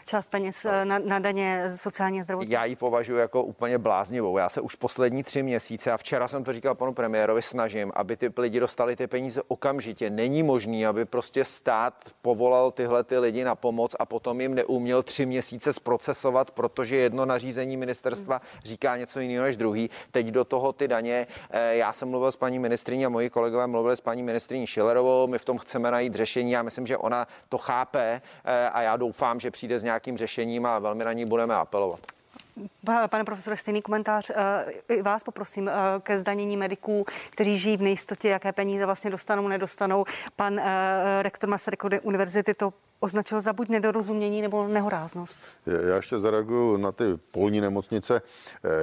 část peněz uh, na, na daně sociální a zdravotní? Já ji považuji jako úplně bláznivou. Já se už poslední tři měsíce, a včera jsem to říkal panu premiérovi, snažím, aby ty lidi dostali ty peníze okamžitě. Není možný, aby prostě stát povolal tyhle ty lidi na pomoc a potom jim neuměl tři měsíce zprocesovat, protože jedno nařízení ministerstva říká něco jiného než druhý. Teď do toho ty daně. Eh, já jsem mluvil s paní ministriní a moji kolegové mluvili s paní ministriní Šilerovou. My v tom chceme najít řešení. Já myslím, že ona to chápe eh, a já doufám, že přijde s nějakým řešením a velmi na ní budeme apelovat. Pane profesore, stejný komentář. Eh, vás poprosím ke zdanění mediků, kteří žijí v nejistotě, jaké peníze vlastně dostanou, nedostanou. Pan rektor Masarykovy univerzity to označil za buď nedorozumění nebo nehoráznost. Já ještě zareaguju na ty polní nemocnice.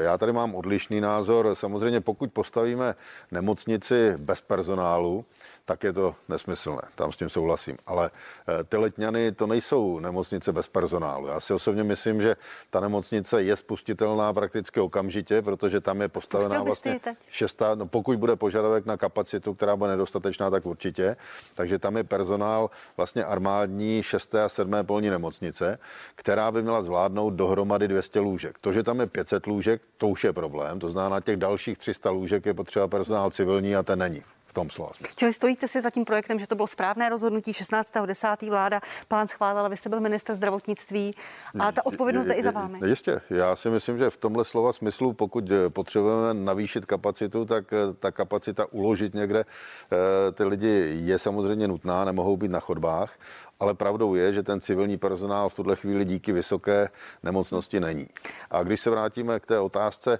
Já tady mám odlišný názor. Samozřejmě pokud postavíme nemocnici bez personálu, tak je to nesmyslné. Tam s tím souhlasím. Ale eh, ty letňany to nejsou nemocnice bez personálu. Já si osobně myslím, že ta nemocnice je spustitelná prakticky okamžitě, protože tam je postavená vlastně šestá, no pokud bude požadavek na kapacitu, která bude nedostatečná, tak určitě. Takže tam je personál vlastně armádní šesté a sedmé polní nemocnice, která by měla zvládnout dohromady 200 lůžek. To, že tam je 500 lůžek, to už je problém. To znamená, na těch dalších 300 lůžek je potřeba personál civilní a ten není tom slova Čili stojíte si za tím projektem, že to bylo správné rozhodnutí 16.10. vláda, plán schválila, vy jste byl minister zdravotnictví a ta odpovědnost je, je i za vámi. Jistě, já si myslím, že v tomhle slova smyslu, pokud eh, potřebujeme navýšit kapacitu, tak eh, ta kapacita uložit někde eh, ty lidi je samozřejmě nutná, nemohou být na chodbách, ale pravdou je, že ten civilní personál v tuhle chvíli díky vysoké nemocnosti není. A když se vrátíme k té otázce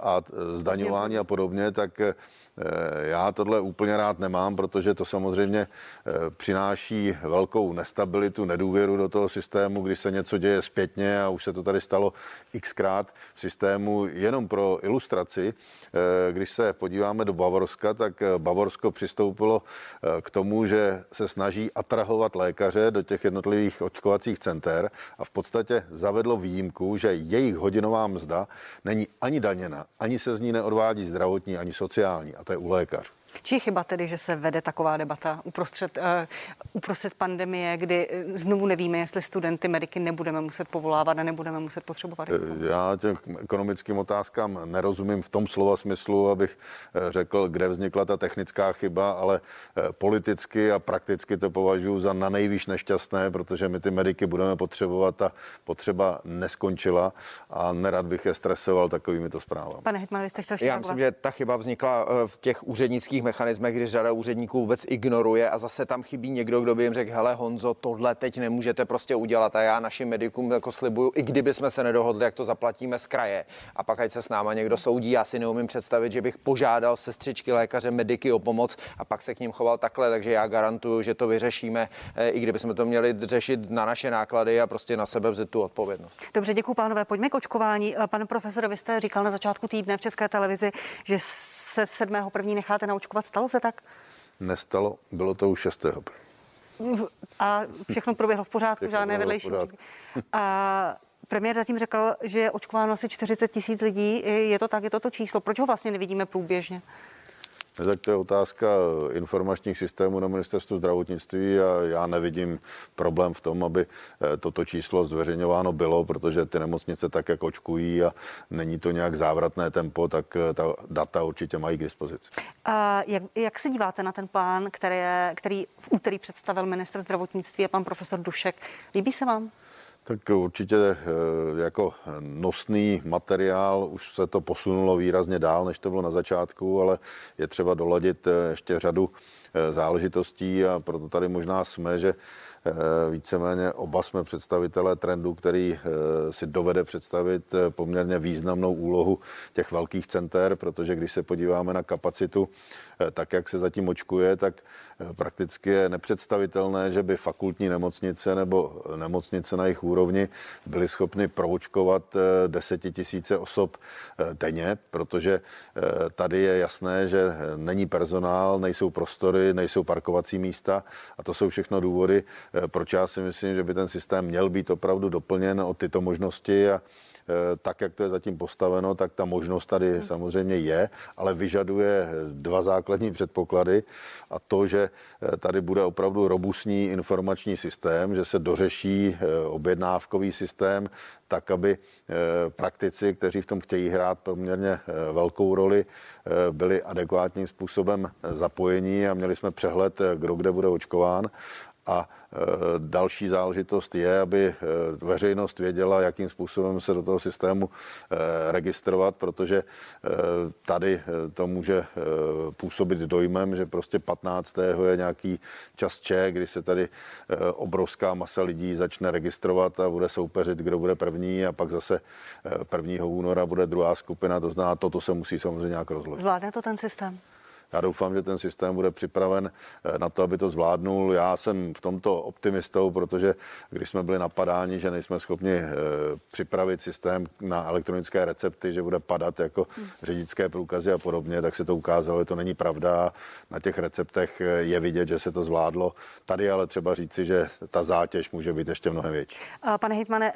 a zdaňování a podobně, tak Eh, já tohle úplně rád nemám, protože to samozřejmě eh, přináší velkou nestabilitu, nedůvěru do toho systému, když se něco děje zpětně a už se to tady stalo xkrát v systému. Jenom pro ilustraci, eh, když se podíváme do Bavorska, tak Bavorsko přistoupilo k tomu, že se snaží atrahovat lékaře do těch jednotlivých očkovacích center a v podstatě zavedlo výjimku, že jejich hodinová mzda není ani daněna, ani se z ní neodvádí zdravotní, ani sociální a to je u lékařů. Či chyba tedy, že se vede taková debata uprostřed, uh, uprostřed pandemie, kdy eh, znovu nevíme, jestli studenty mediky nebudeme muset povolávat a nebudeme muset potřebovat? Eh, já těm ekonomickým otázkám nerozumím v tom slova smyslu, abych řekl, kde vznikla ta technická chyba, ale politicky a prakticky to považuji za na nejvíc nešťastné, protože my ty mediky budeme potřebovat a potřeba neskončila a nerad bych je stresoval takovými to zprávami. Pane Hitman, vy jste chtěl Já myslím, že ta chyba vznikla v těch úřednických kontrolních mechanismech, kdy řada úředníků vůbec ignoruje a zase tam chybí někdo, kdo by jim řekl, hele Honzo, tohle teď nemůžete prostě udělat a já našim medikům jako slibuju, i kdyby jsme se nedohodli, jak to zaplatíme z kraje a pak ať se s náma někdo soudí, já si neumím představit, že bych požádal sestřičky, lékaře, mediky o pomoc a pak se k ním choval takhle, takže já garantuju, že to vyřešíme, eh, i kdyby jsme to měli řešit na naše náklady a prostě na sebe vzít tu odpovědnost. Dobře, děkuji pánové. Pojďme k očkování. Pane profesore, vy jste říkal na začátku týdne v České televizi, že se 7.1. necháte naočkovat očkovat. Stalo se tak? Nestalo, bylo to už 6. A všechno proběhlo v pořádku, všechno žádné vedlejší. A premiér zatím řekl, že je očkováno asi 40 tisíc lidí. Je to tak, je to to číslo. Proč ho vlastně nevidíme průběžně? Tak to je otázka informačních systémů na ministerstvu zdravotnictví a já nevidím problém v tom, aby eh, toto číslo zveřejňováno bylo, protože ty nemocnice tak, jak očkují a není to nějak závratné tempo, tak eh, ta data určitě mají k dispozici. A jak, jak se díváte na ten plán, který, který v úterý představil minister zdravotnictví a pan profesor Dušek? Líbí se vám? Tak určitě eh, jako nosný materiál už se to posunulo výrazně dál, než to bylo na začátku, ale je třeba doladit eh, ještě řadu záležitostí a proto tady možná jsme, že víceméně oba jsme představitelé trendu, který si dovede představit poměrně významnou úlohu těch velkých center, protože když se podíváme na kapacitu Eh, tak, jak se zatím očkuje, tak eh, prakticky je nepředstavitelné, že by fakultní nemocnice nebo nemocnice na jejich úrovni byly schopny proočkovat eh, desetitisíce osob denně, protože tady je jasné, že není personál, nejsou prostory, nejsou parkovací místa a to jsou všechno důvody, proč já si myslím, že by ten systém měl být opravdu doplněn o tyto možnosti a Eh, tak, jak to je zatím postaveno, tak ta možnost tady hmm. samozřejmě je, ale vyžaduje dva základní předpoklady a to, že eh, tady bude opravdu robustní informační systém, že se dořeší eh, objednávkový systém tak, aby praktici, kteří v tom chtějí hrát poměrně velkou roli, byli adekvátním způsobem zapojení a měli jsme přehled, kdo kde bude očkován a e, další záležitost je, aby e, veřejnost věděla, jakým způsobem se do toho systému e, registrovat, protože tady to může působit dojmem, že prostě 15. je nějaký čas Č, kdy se tady obrovská masa lidí začne registrovat a bude soupeřit, kdo bude první a pak zase 1. února bude druhá skupina, to znamená, toto se musí samozřejmě nějak rozložit. Zvládne to ten systém? Já doufám, že ten systém bude připraven eh, na to, aby to zvládnul. Já jsem v tomto optimistou, protože když jsme byli napadáni, že nejsme schopni eh, připravit systém na elektronické recepty, že bude padat jako hmm. řidičské průkazy a podobně, tak se to ukázalo, že to není pravda. Na těch receptech eh, je vidět, že se to zvládlo. Tady ale třeba říci, že ta zátěž může být ještě mnohem větší. Pane Hitmane,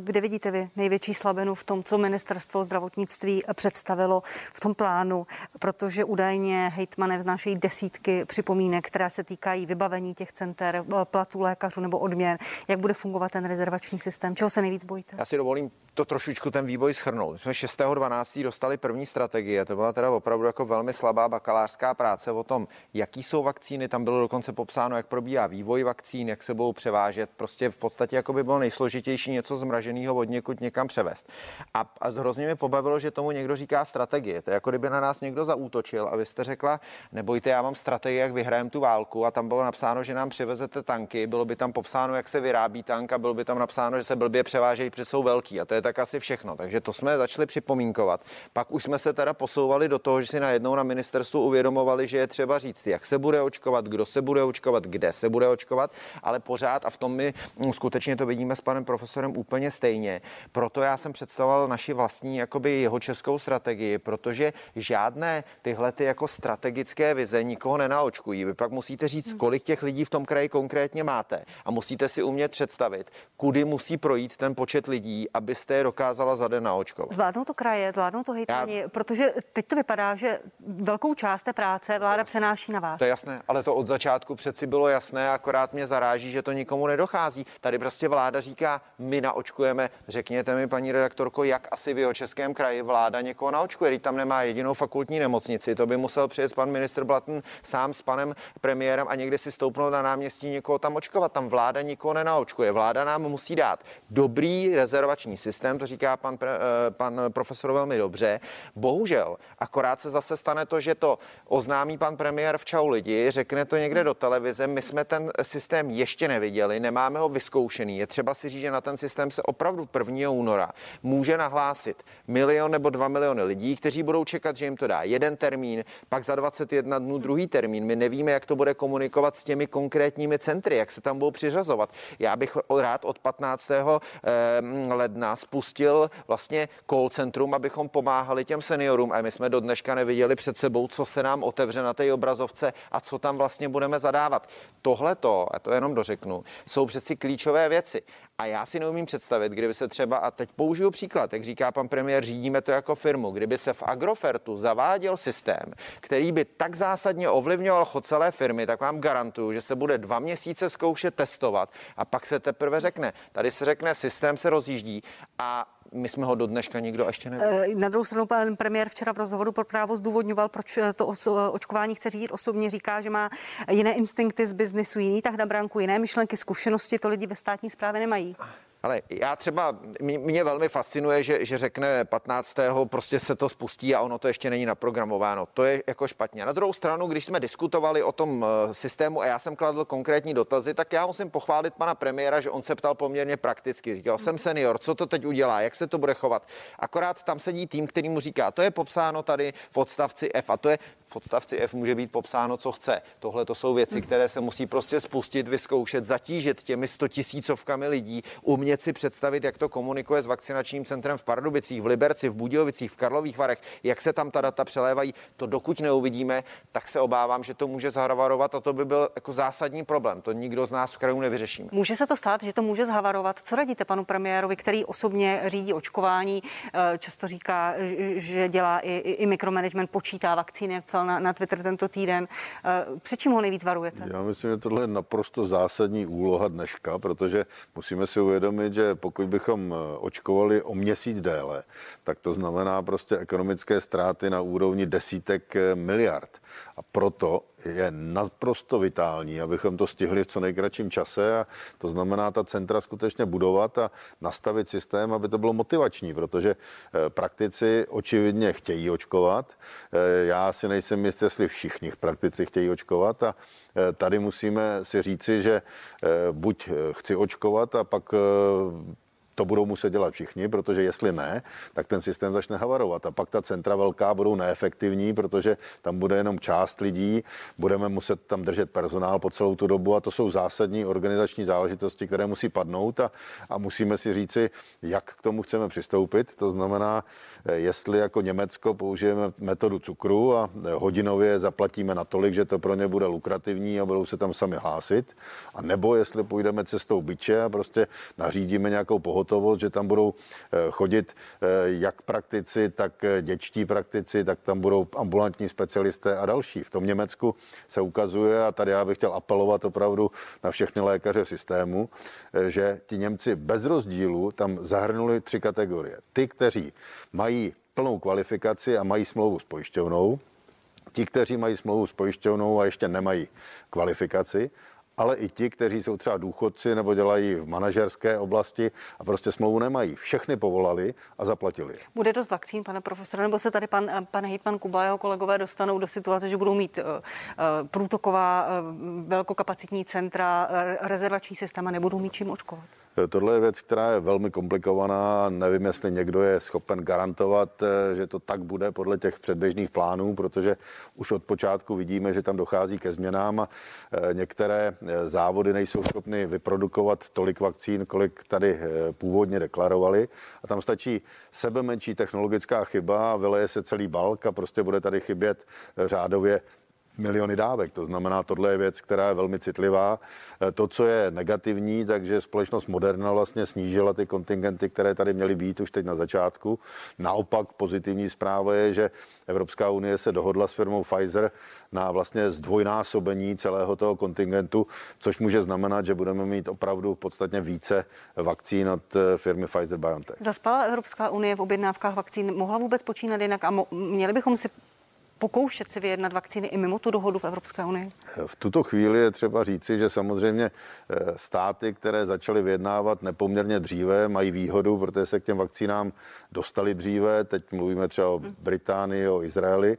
kde vidíte vy největší slabinu v tom, co ministerstvo zdravotnictví představilo v tom plánu, protože údajně hejtmane vznášejí desítky připomínek, které se týkají vybavení těch center, platů lékařů nebo odměn. Jak bude fungovat ten rezervační systém? Čeho se nejvíc bojíte? Já si dovolím to trošičku ten vývoj schrnout. My jsme 6.12. dostali první strategie, to byla teda opravdu jako velmi slabá bakalářská práce o tom, jaký jsou vakcíny, tam bylo dokonce popsáno, jak probíhá vývoj vakcín, jak se budou převážet, prostě v podstatě jako by bylo nejsložitější něco zmraženého od někud někam převést. A, a hrozně mě pobavilo, že tomu někdo říká strategie. To je jako kdyby na nás někdo zaútočil a vy jste řekla, nebojte, já mám strategii, jak vyhrajeme tu válku a tam bylo napsáno, že nám přivezete tanky, bylo by tam popsáno, jak se vyrábí tank a bylo by tam napsáno, že se blbě převážejí, protože jsou velký. A to je tak asi všechno. Takže to jsme začali připomínkovat. Pak už jsme se teda posouvali do toho, že si najednou na ministerstvu uvědomovali, že je třeba říct, jak se bude očkovat, kdo se bude očkovat, kde se bude očkovat, ale pořád a v tom my mm, skutečně to vidíme s panem profesorem úplně stejně. Proto já jsem představoval naši vlastní jakoby jeho českou strategii, protože žádné tyhle ty jako strategické vize nikoho nenaočkují. Vy pak musíte říct, hmm. kolik těch lidí v tom kraji konkrétně máte a musíte si umět představit, kudy musí projít ten počet lidí, abyste je dokázala za den naočkovat. Zvládnou to kraje, zvládnou to hejtmani, Já... protože teď to vypadá, že velkou část té práce vláda přenáší na vás. To je jasné, ale to od začátku přeci bylo jasné, akorát mě zaráží, že to nikomu nedochází. Tady prostě vláda říká, my naočkujeme. Řekněte mi, paní redaktorko, jak asi v jeho českém kraji vláda někoho naočkuje, když tam nemá jedinou fakultní nemocnici. To by musel přijet pan ministr Blatn sám s panem premiérem a někdy si stoupnout na náměstí někoho tam očkovat. Tam vláda nikoho nenaočkuje. Vláda nám musí dát dobrý rezervační systém, to říká pan, eh, pan profesor velmi dobře. Bohužel, akorát se zase stane to, že to oznámí pan premiér v Čau lidi, řekne to někde do televize, my jsme ten systém ještě neviděli, nemáme ho vyzkoušený. Je třeba si říct, že na ten systém se opravdu 1. února může nahlásit milion nebo dva miliony lidí, kteří budou čekat, že jim to dá jeden termín, pak za 21 dnů druhý termín. My nevíme, jak to bude komunikovat s těmi konkrétními centry, jak se tam budou přiřazovat. Já bych rád od 15. Ehm, ledna spustil spustil vlastně call centrum, abychom pomáhali těm seniorům a my jsme do dneška neviděli před sebou, co se nám otevře na té obrazovce a co tam vlastně budeme zadávat. Tohle to, a to jenom dořeknu, jsou přeci klíčové věci. A já si neumím představit, kdyby se třeba, a teď použiju příklad, jak říká pan premiér, řídíme to jako firmu, kdyby se v Agrofertu zaváděl systém, který by tak zásadně ovlivňoval chod celé firmy, tak vám garantuju, že se bude dva měsíce zkoušet testovat a pak se teprve řekne, tady se řekne, systém se rozjíždí a my jsme ho do dneška nikdo ještě neviděl. Eh, na druhou stranu pan premiér včera v rozhovoru pro právo zdůvodňoval, proč eh, to očkování chce řídit osobně. Říká, že má jiné instinkty z biznesu, jiný tak na branku, jiné myšlenky, zkušenosti, to lidi ve státní správě nemají. Ale já třeba, mě velmi fascinuje, že, že řekne 15. prostě se to spustí a ono to ještě není naprogramováno. To je jako špatně. Na druhou stranu, když jsme diskutovali o tom eh, systému a já jsem kladl konkrétní dotazy, tak já musím pochválit pana premiéra, že on se ptal poměrně prakticky. Říkal, jsem senior, co to teď udělá, jak se to bude chovat. Akorát tam sedí tým, který mu říká, to je popsáno tady v odstavci F a to je v odstavci F může být popsáno, co chce. Tohle to jsou věci, které se musí prostě spustit, vyzkoušet, zatížit těmi 100 tisícovkami lidí, umět si představit, jak to komunikuje s vakcinačním centrem v Pardubicích, v Liberci, v Budějovicích, v Karlových Varech, jak se tam ta data přelévají. To dokud neuvidíme, tak se obávám, že to může zahravarovat a to by byl jako zásadní problém. To nikdo z nás v kraju nevyřešíme. Může se to stát, že to může zhavarovat. Co radíte panu premiérovi, který osobně řídí očkování, eh, často říká, že dělá i, i mikromanagement, počítá vakcíny, jak na, na Twitter tento týden. Eh, před čím ho nejvíc varujete? Já myslím, že tohle je naprosto zásadní úloha dneška, protože musíme si uvědomit, že pokud bychom eh, očkovali o měsíc déle, tak to znamená prostě ekonomické ztráty na úrovni desítek eh, miliard. A proto je naprosto vitální, abychom to stihli v co nejkratším čase a to znamená ta centra skutečně budovat a nastavit systém, aby to bylo motivační, protože eh, praktici očividně chtějí očkovat. Eh, já si nejsem jistý, jestli všichni praktici chtějí očkovat a eh, tady musíme si říci, že buď chci očkovat a pak to budou muset dělat všichni, protože jestli ne, tak ten systém začne havarovat. A pak ta centra velká budou neefektivní, protože tam bude jenom část lidí, budeme muset tam držet personál po celou tu dobu a to jsou zásadní organizační záležitosti, které musí padnout a, a musíme si říci, jak k tomu chceme přistoupit. To znamená, jestli jako Německo použijeme metodu cukru a hodinově zaplatíme natolik, že to pro ně bude lukrativní a budou se tam sami hlásit, a nebo jestli půjdeme cestou byče a prostě nařídíme nějakou pohotovost, že tam budou eh, chodit eh, jak praktici, tak eh, děčtí praktici, tak tam budou ambulantní specialisté a další. V tom Německu se ukazuje, a tady já bych chtěl apelovat opravdu na všechny lékaře v systému, že ti Němci bez rozdílu tam zahrnuli tři kategorie. Ty, kteří mají plnou kvalifikaci a mají smlouvu s pojišťovnou, ti, kteří mají smlouvu s pojišťovnou a ještě nemají kvalifikaci, ale i ti, kteří jsou třeba důchodci nebo dělají v manažerské oblasti a prostě smlouvu nemají. Všechny povolali a zaplatili. Bude dost vakcín, pane profesore, nebo se tady pan, pan hejtman Kuba a jeho kolegové dostanou do situace, že budou mít uh, průtoková uh, velkokapacitní centra, uh, rezervační systém a nebudou mít čím očkovat? Tohle je věc, která je velmi komplikovaná. Nevím, jestli někdo je schopen garantovat, eh, že to tak bude podle těch předběžných plánů, protože už od počátku vidíme, že tam dochází ke změnám a eh, některé eh, závody nejsou schopny vyprodukovat tolik vakcín, kolik tady původně deklarovali. A tam stačí sebe menší technologická chyba, vyleje se celý balk a prostě bude tady chybět řádově miliony dávek. To znamená, tohle je věc, která je velmi citlivá. E, to, co je negativní, takže společnost Moderna vlastně snížila ty kontingenty, které tady měly být už teď na začátku. Naopak pozitivní zpráva je, že Evropská unie se dohodla s firmou Pfizer na vlastně zdvojnásobení celého toho kontingentu, což může znamenat, že budeme mít opravdu podstatně více vakcín od e, firmy Pfizer BioNTech. Zaspala Evropská unie v objednávkách vakcín. Mohla vůbec počínat jinak a mo- měli bychom si pokoušet si vyjednat vakcíny i mimo tu dohodu v Evropské unii? V tuto chvíli je třeba říci, že samozřejmě eh, státy, které začaly vyjednávat nepoměrně dříve, mají výhodu, protože se k těm vakcínám dostali dříve. Teď mluvíme třeba o Británii, o Izraeli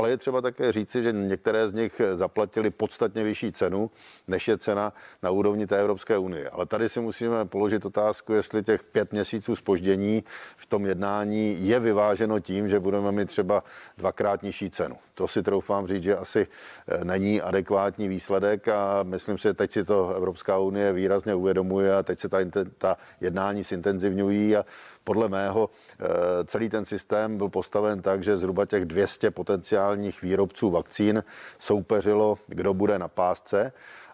ale je třeba také říci, že některé z nich zaplatili podstatně vyšší cenu, než je cena na úrovni té Evropské unie. Ale tady si musíme položit otázku, jestli těch pět měsíců spoždění v tom jednání je vyváženo tím, že budeme mít třeba dvakrát nižší cenu. To si troufám říct, že asi eh, není adekvátní výsledek a myslím si, že teď si to Evropská unie výrazně uvědomuje a teď se ta, ta jednání zintenzivňují a podle mého eh, celý ten systém byl postaven tak, že zhruba těch 200 potenciálních výrobců vakcín soupeřilo, kdo bude na pásce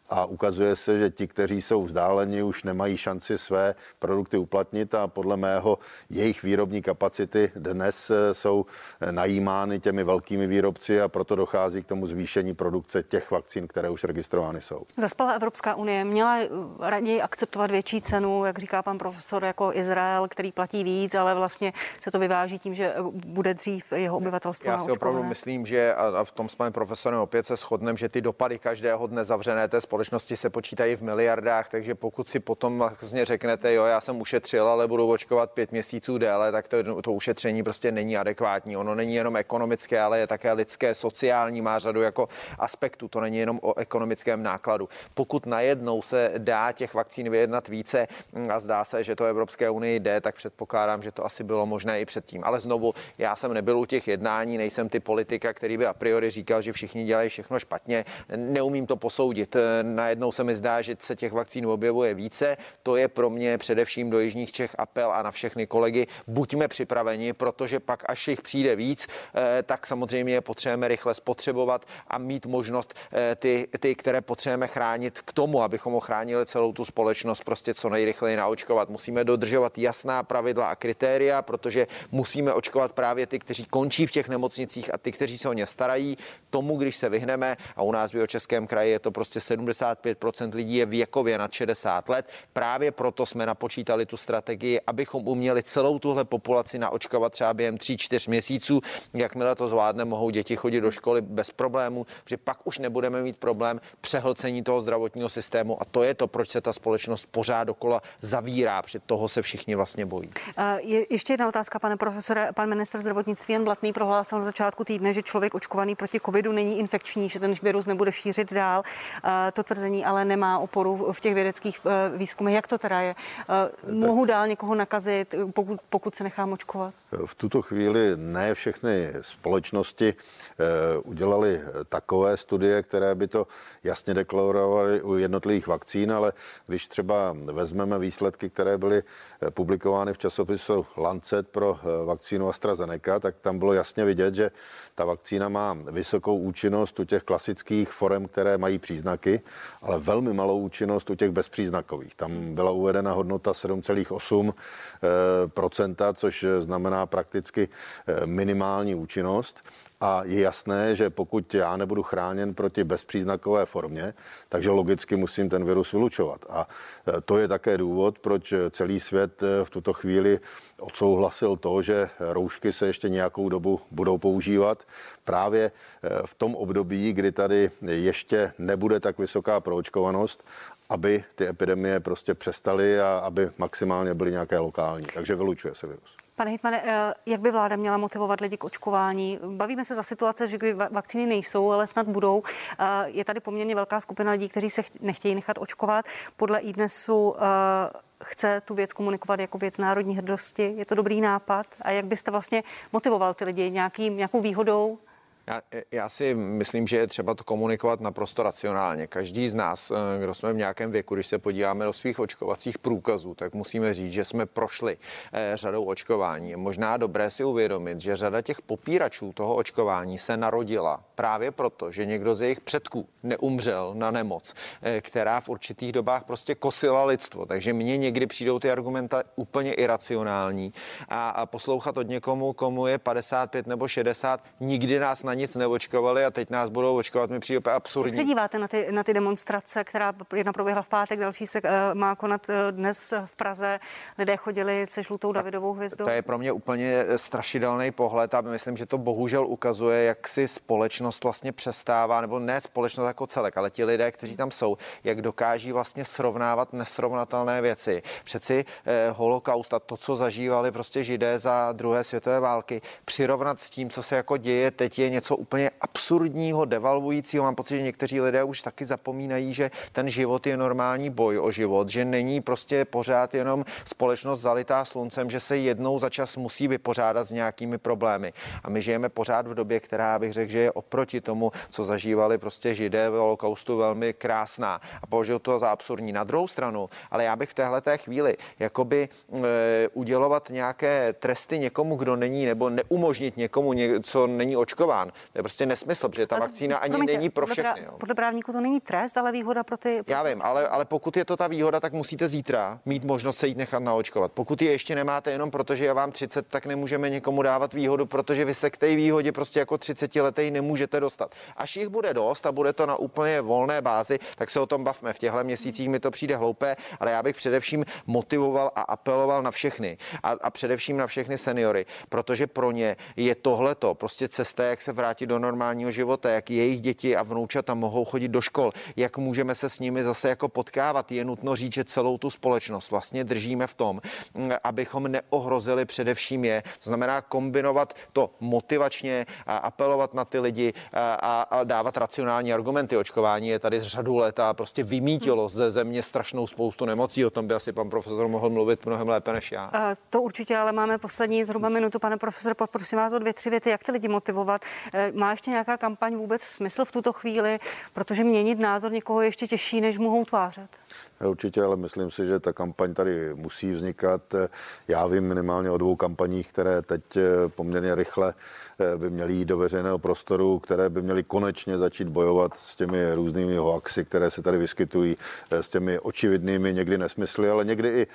a ukazuje se, že ti, kteří jsou vzdáleni, už nemají šanci své produkty uplatnit a podle mého jejich výrobní kapacity dnes eh, jsou eh, najímány těmi velkými výrobci a proto dochází k tomu zvýšení produkce těch vakcín, které už registrovány jsou. Zaspala Evropská unie, měla eh, raději akceptovat větší cenu, jak říká pan profesor, jako Izrael, který platí víc, ale vlastně se to vyváží tím, že bude dřív jeho obyvatelstvo. Já si opravdu myslím, že a v tom s panem profesorem opět se shodneme, že ty dopady každého dne zavřené té společnosti se počítají v miliardách, takže pokud si potom vlastně řeknete, jo, já jsem ušetřil, ale budu očkovat pět měsíců déle, tak to, to ušetření prostě není adekvátní. Ono není jenom ekonomické, ale je také lidské, sociální, má řadu jako aspektů. To není jenom o ekonomickém nákladu. Pokud najednou se dá těch vakcín vyjednat více mm, a zdá se, že to Evropské unii jde, tak předpokládám, že to asi bylo možné i předtím. Ale znovu, já jsem nebyl u těch jednání, nejsem ty politika, který by a priori říkal, že všichni dělají všechno špatně. Neumím to posoudit. Najednou se mi zdá, že se těch vakcín objevuje více. To je pro mě především do Jižních Čech apel a na všechny kolegy. Buďme připraveni, protože pak, až jich přijde víc, eh, tak samozřejmě potřebujeme rychle spotřebovat a mít možnost eh, ty, ty, které potřebujeme chránit k tomu, abychom ochránili celou tu společnost, prostě co nejrychleji naočkovat. Musíme dodržovat jasná pravidla a kritéria, protože musíme očkovat právě ty, kteří končí v těch nemocnicích a ty, kteří se o ně starají. Tomu, když se vyhneme, a u nás v Českém kraji je to prostě 75% lidí je věkově nad 60 let, právě proto jsme napočítali tu strategii, abychom uměli celou tuhle populaci naočkovat třeba během 3-4 měsíců. Jakmile to zvládne, mohou děti chodit do školy bez problémů, že pak už nebudeme mít problém přehlcení toho zdravotního systému a to je to, proč se ta společnost pořád dokola zavírá, před toho se všichni vlastně bojí. Je, ještě jedna otázka, pane profesore. Pan minister zdravotnictví Jan Blatný prohlásil na začátku týdne, že člověk očkovaný proti covidu není infekční, že ten virus nebude šířit dál. To tvrzení ale nemá oporu v těch vědeckých e, výzkumech. Jak to teda je? E, mohu dál někoho nakazit, pokud, pokud se nechám očkovat? V tuto chvíli ne všechny společnosti eh, udělali takové studie, které by to jasně deklarovaly u jednotlivých vakcín, ale když třeba vezmeme výsledky, které byly eh, publikovány v časopisu Lancet pro eh, vakcínu AstraZeneca, tak tam bylo jasně vidět, že ta vakcína má vysokou účinnost u těch klasických forem, které mají příznaky, ale velmi malou účinnost u těch bezpříznakových. Tam byla uvedena hodnota 7,8%, což znamená prakticky eh, minimální účinnost. A je jasné, že pokud já nebudu chráněn proti bezpříznakové formě, takže logicky musím ten virus vylučovat. A eh, to je také důvod, proč celý svět eh, v tuto chvíli odsouhlasil to, že roušky se ještě nějakou dobu budou používat právě v tom období, kdy tady ještě nebude tak vysoká proočkovanost aby ty epidemie prostě přestaly a aby maximálně byly nějaké lokální. Takže vylučuje se virus. Pane Hitmane, eh, jak by vláda měla motivovat lidi k očkování? Bavíme se za situace, že kdy vakcíny nejsou, ale snad budou. Eh, je tady poměrně velká skupina lidí, kteří se nechtějí nechat očkovat. Podle IDNESu eh, chce tu věc komunikovat jako věc národní hrdosti. Je to dobrý nápad? A jak byste vlastně motivoval ty lidi nějakým, nějakou výhodou? Já, já si myslím, že je třeba to komunikovat naprosto racionálně. Každý z nás, eh, kdo jsme v nějakém věku, když se podíváme do svých očkovacích průkazů, tak musíme říct, že jsme prošli eh, řadou očkování. Je možná dobré si uvědomit, že řada těch popíračů toho očkování se narodila právě proto, že někdo z jejich předků neumřel na nemoc, která v určitých dobách prostě kosila lidstvo. Takže mně někdy přijdou ty argumenty úplně iracionální a, a poslouchat od někomu, komu je 55 nebo 60, nikdy nás na nic neočkovali a teď nás budou očkovat, mi přijde absurdní. Jak se díváte na ty, na ty demonstrace, která jedna proběhla v pátek, další se uh, má konat uh, dnes v Praze. Lidé chodili se žlutou Davidovou hvězdou. To je pro mě úplně eh, strašidelný pohled a myslím, že to bohužel ukazuje, jak si společnost vlastně přestává, nebo ne společnost jako celek, ale ti lidé, kteří tam jsou, jak dokáží vlastně srovnávat nesrovnatelné věci. Přeci eh, holokaust a to, co zažívali prostě židé za druhé světové války, přirovnat s tím, co se jako děje teď, je něco něco úplně absurdního, devalvujícího. Mám pocit, že někteří lidé už taky zapomínají, že ten život je normální boj o život, že není prostě pořád jenom společnost zalitá sluncem, že se jednou za čas musí vypořádat s nějakými problémy. A my žijeme pořád v době, která bych řekl, že je oproti tomu, co zažívali prostě židé v holokaustu velmi krásná. A považuji to za absurdní. Na druhou stranu, ale já bych v téhle té chvíli jakoby e, udělovat nějaké tresty někomu, kdo není, nebo neumožnit někomu, co není očkován, to je prostě nesmysl, protože ta vakcína ani promiňte, není pro všechny. Podle, podle právníků to není trest, ale výhoda pro ty. Pro Já vím, ale, ale pokud je to ta výhoda, tak musíte zítra mít možnost se jít nechat naočkovat. Pokud je ještě nemáte jenom protože je vám 30, tak nemůžeme někomu dávat výhodu, protože vy se k té výhodě prostě jako 30 letý nemůžete dostat. Až jich bude dost a bude to na úplně volné bázi, tak se o tom bavme. V těchto měsících mi to přijde hloupé, ale já bych především motivoval a apeloval na všechny a, a především na všechny seniory, protože pro ně je tohleto prostě cesta, jak se vrátit vrátit do normálního života, jak jejich děti a vnoučata mohou chodit do škol, jak můžeme se s nimi zase jako potkávat. Je nutno říct, že celou tu společnost vlastně držíme v tom, abychom neohrozili především je. To znamená kombinovat to motivačně a apelovat na ty lidi a, a dávat racionální argumenty. Očkování je tady z řadu let a prostě vymítilo ze země strašnou spoustu nemocí. O tom by asi pan profesor mohl mluvit mnohem lépe než já. To určitě, ale máme poslední zhruba minutu. Pane profesor, poprosím vás o dvě, tři věty. Jak chce lidi motivovat? E, má ještě nějaká kampaň vůbec smysl v tuto chvíli? Protože měnit názor někoho je ještě těžší, než mohou tvářet. Určitě, ale myslím si, že ta kampaň tady musí vznikat. Já vím minimálně o dvou kampaních, které teď eh, poměrně rychle eh, by měly jít do veřejného prostoru, které by měly konečně začít bojovat s těmi různými hoaxy, které se tady vyskytují, eh, s těmi očividnými někdy nesmysly, ale někdy i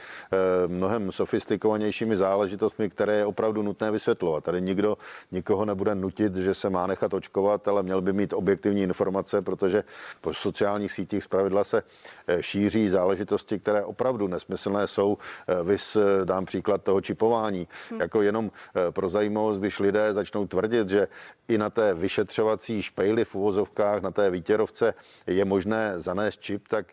mnohem sofistikovanějšími záležitostmi, které je opravdu nutné vysvětlovat. Tady nikdo nikoho nebude nutit, že se má nechat očkovat, ale měl by mít objektivní informace, protože po sociálních sítích zpravidla se šíří záležitosti, které opravdu nesmyslné jsou. Eh, vys eh, dám příklad toho čipování. Hmm. Jako jenom eh, pro zajímavost, když lidé začnou tvrdit, že i na té vyšetřovací špejli v uvozovkách, na té výtěrovce je možné zanést čip, tak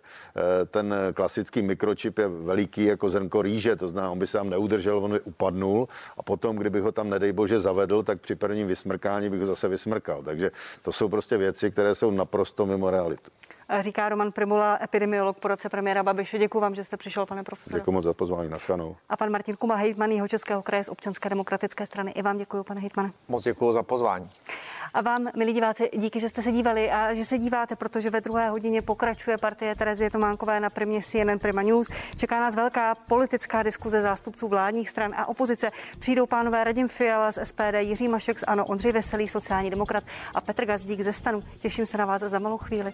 ten klasický mikročip je veliký jako zrnko rýže, to znamená, on by se tam neudržel, on by upadnul a potom, kdybych ho tam, nedej bože, zavedl, tak při prvním vysmrkání bych ho zase vysmrkal. Takže to jsou prostě věci, které jsou naprosto mimo realitu říká Roman Primula, epidemiolog po roce premiéra Babiše. Děkuji vám, že jste přišel, pane profesor. Děkuji moc za pozvání, naschanou. A pan Martin Kuma, hejtman jeho Českého kraje z občanské demokratické strany. I vám děkuji, pane hejtmane. Moc děkuji za pozvání. A vám, milí diváci, díky, že jste se dívali a že se díváte, protože ve druhé hodině pokračuje partie Terezie Tománkové na primě CNN Prima News. Čeká nás velká politická diskuze zástupců vládních stran a opozice. Přijdou pánové Radim Fiala z SPD, Jiří Mašek z ANO, Ondřej Veselý, sociální demokrat a Petr Gazdík ze Stanu. Těším se na vás za malou chvíli.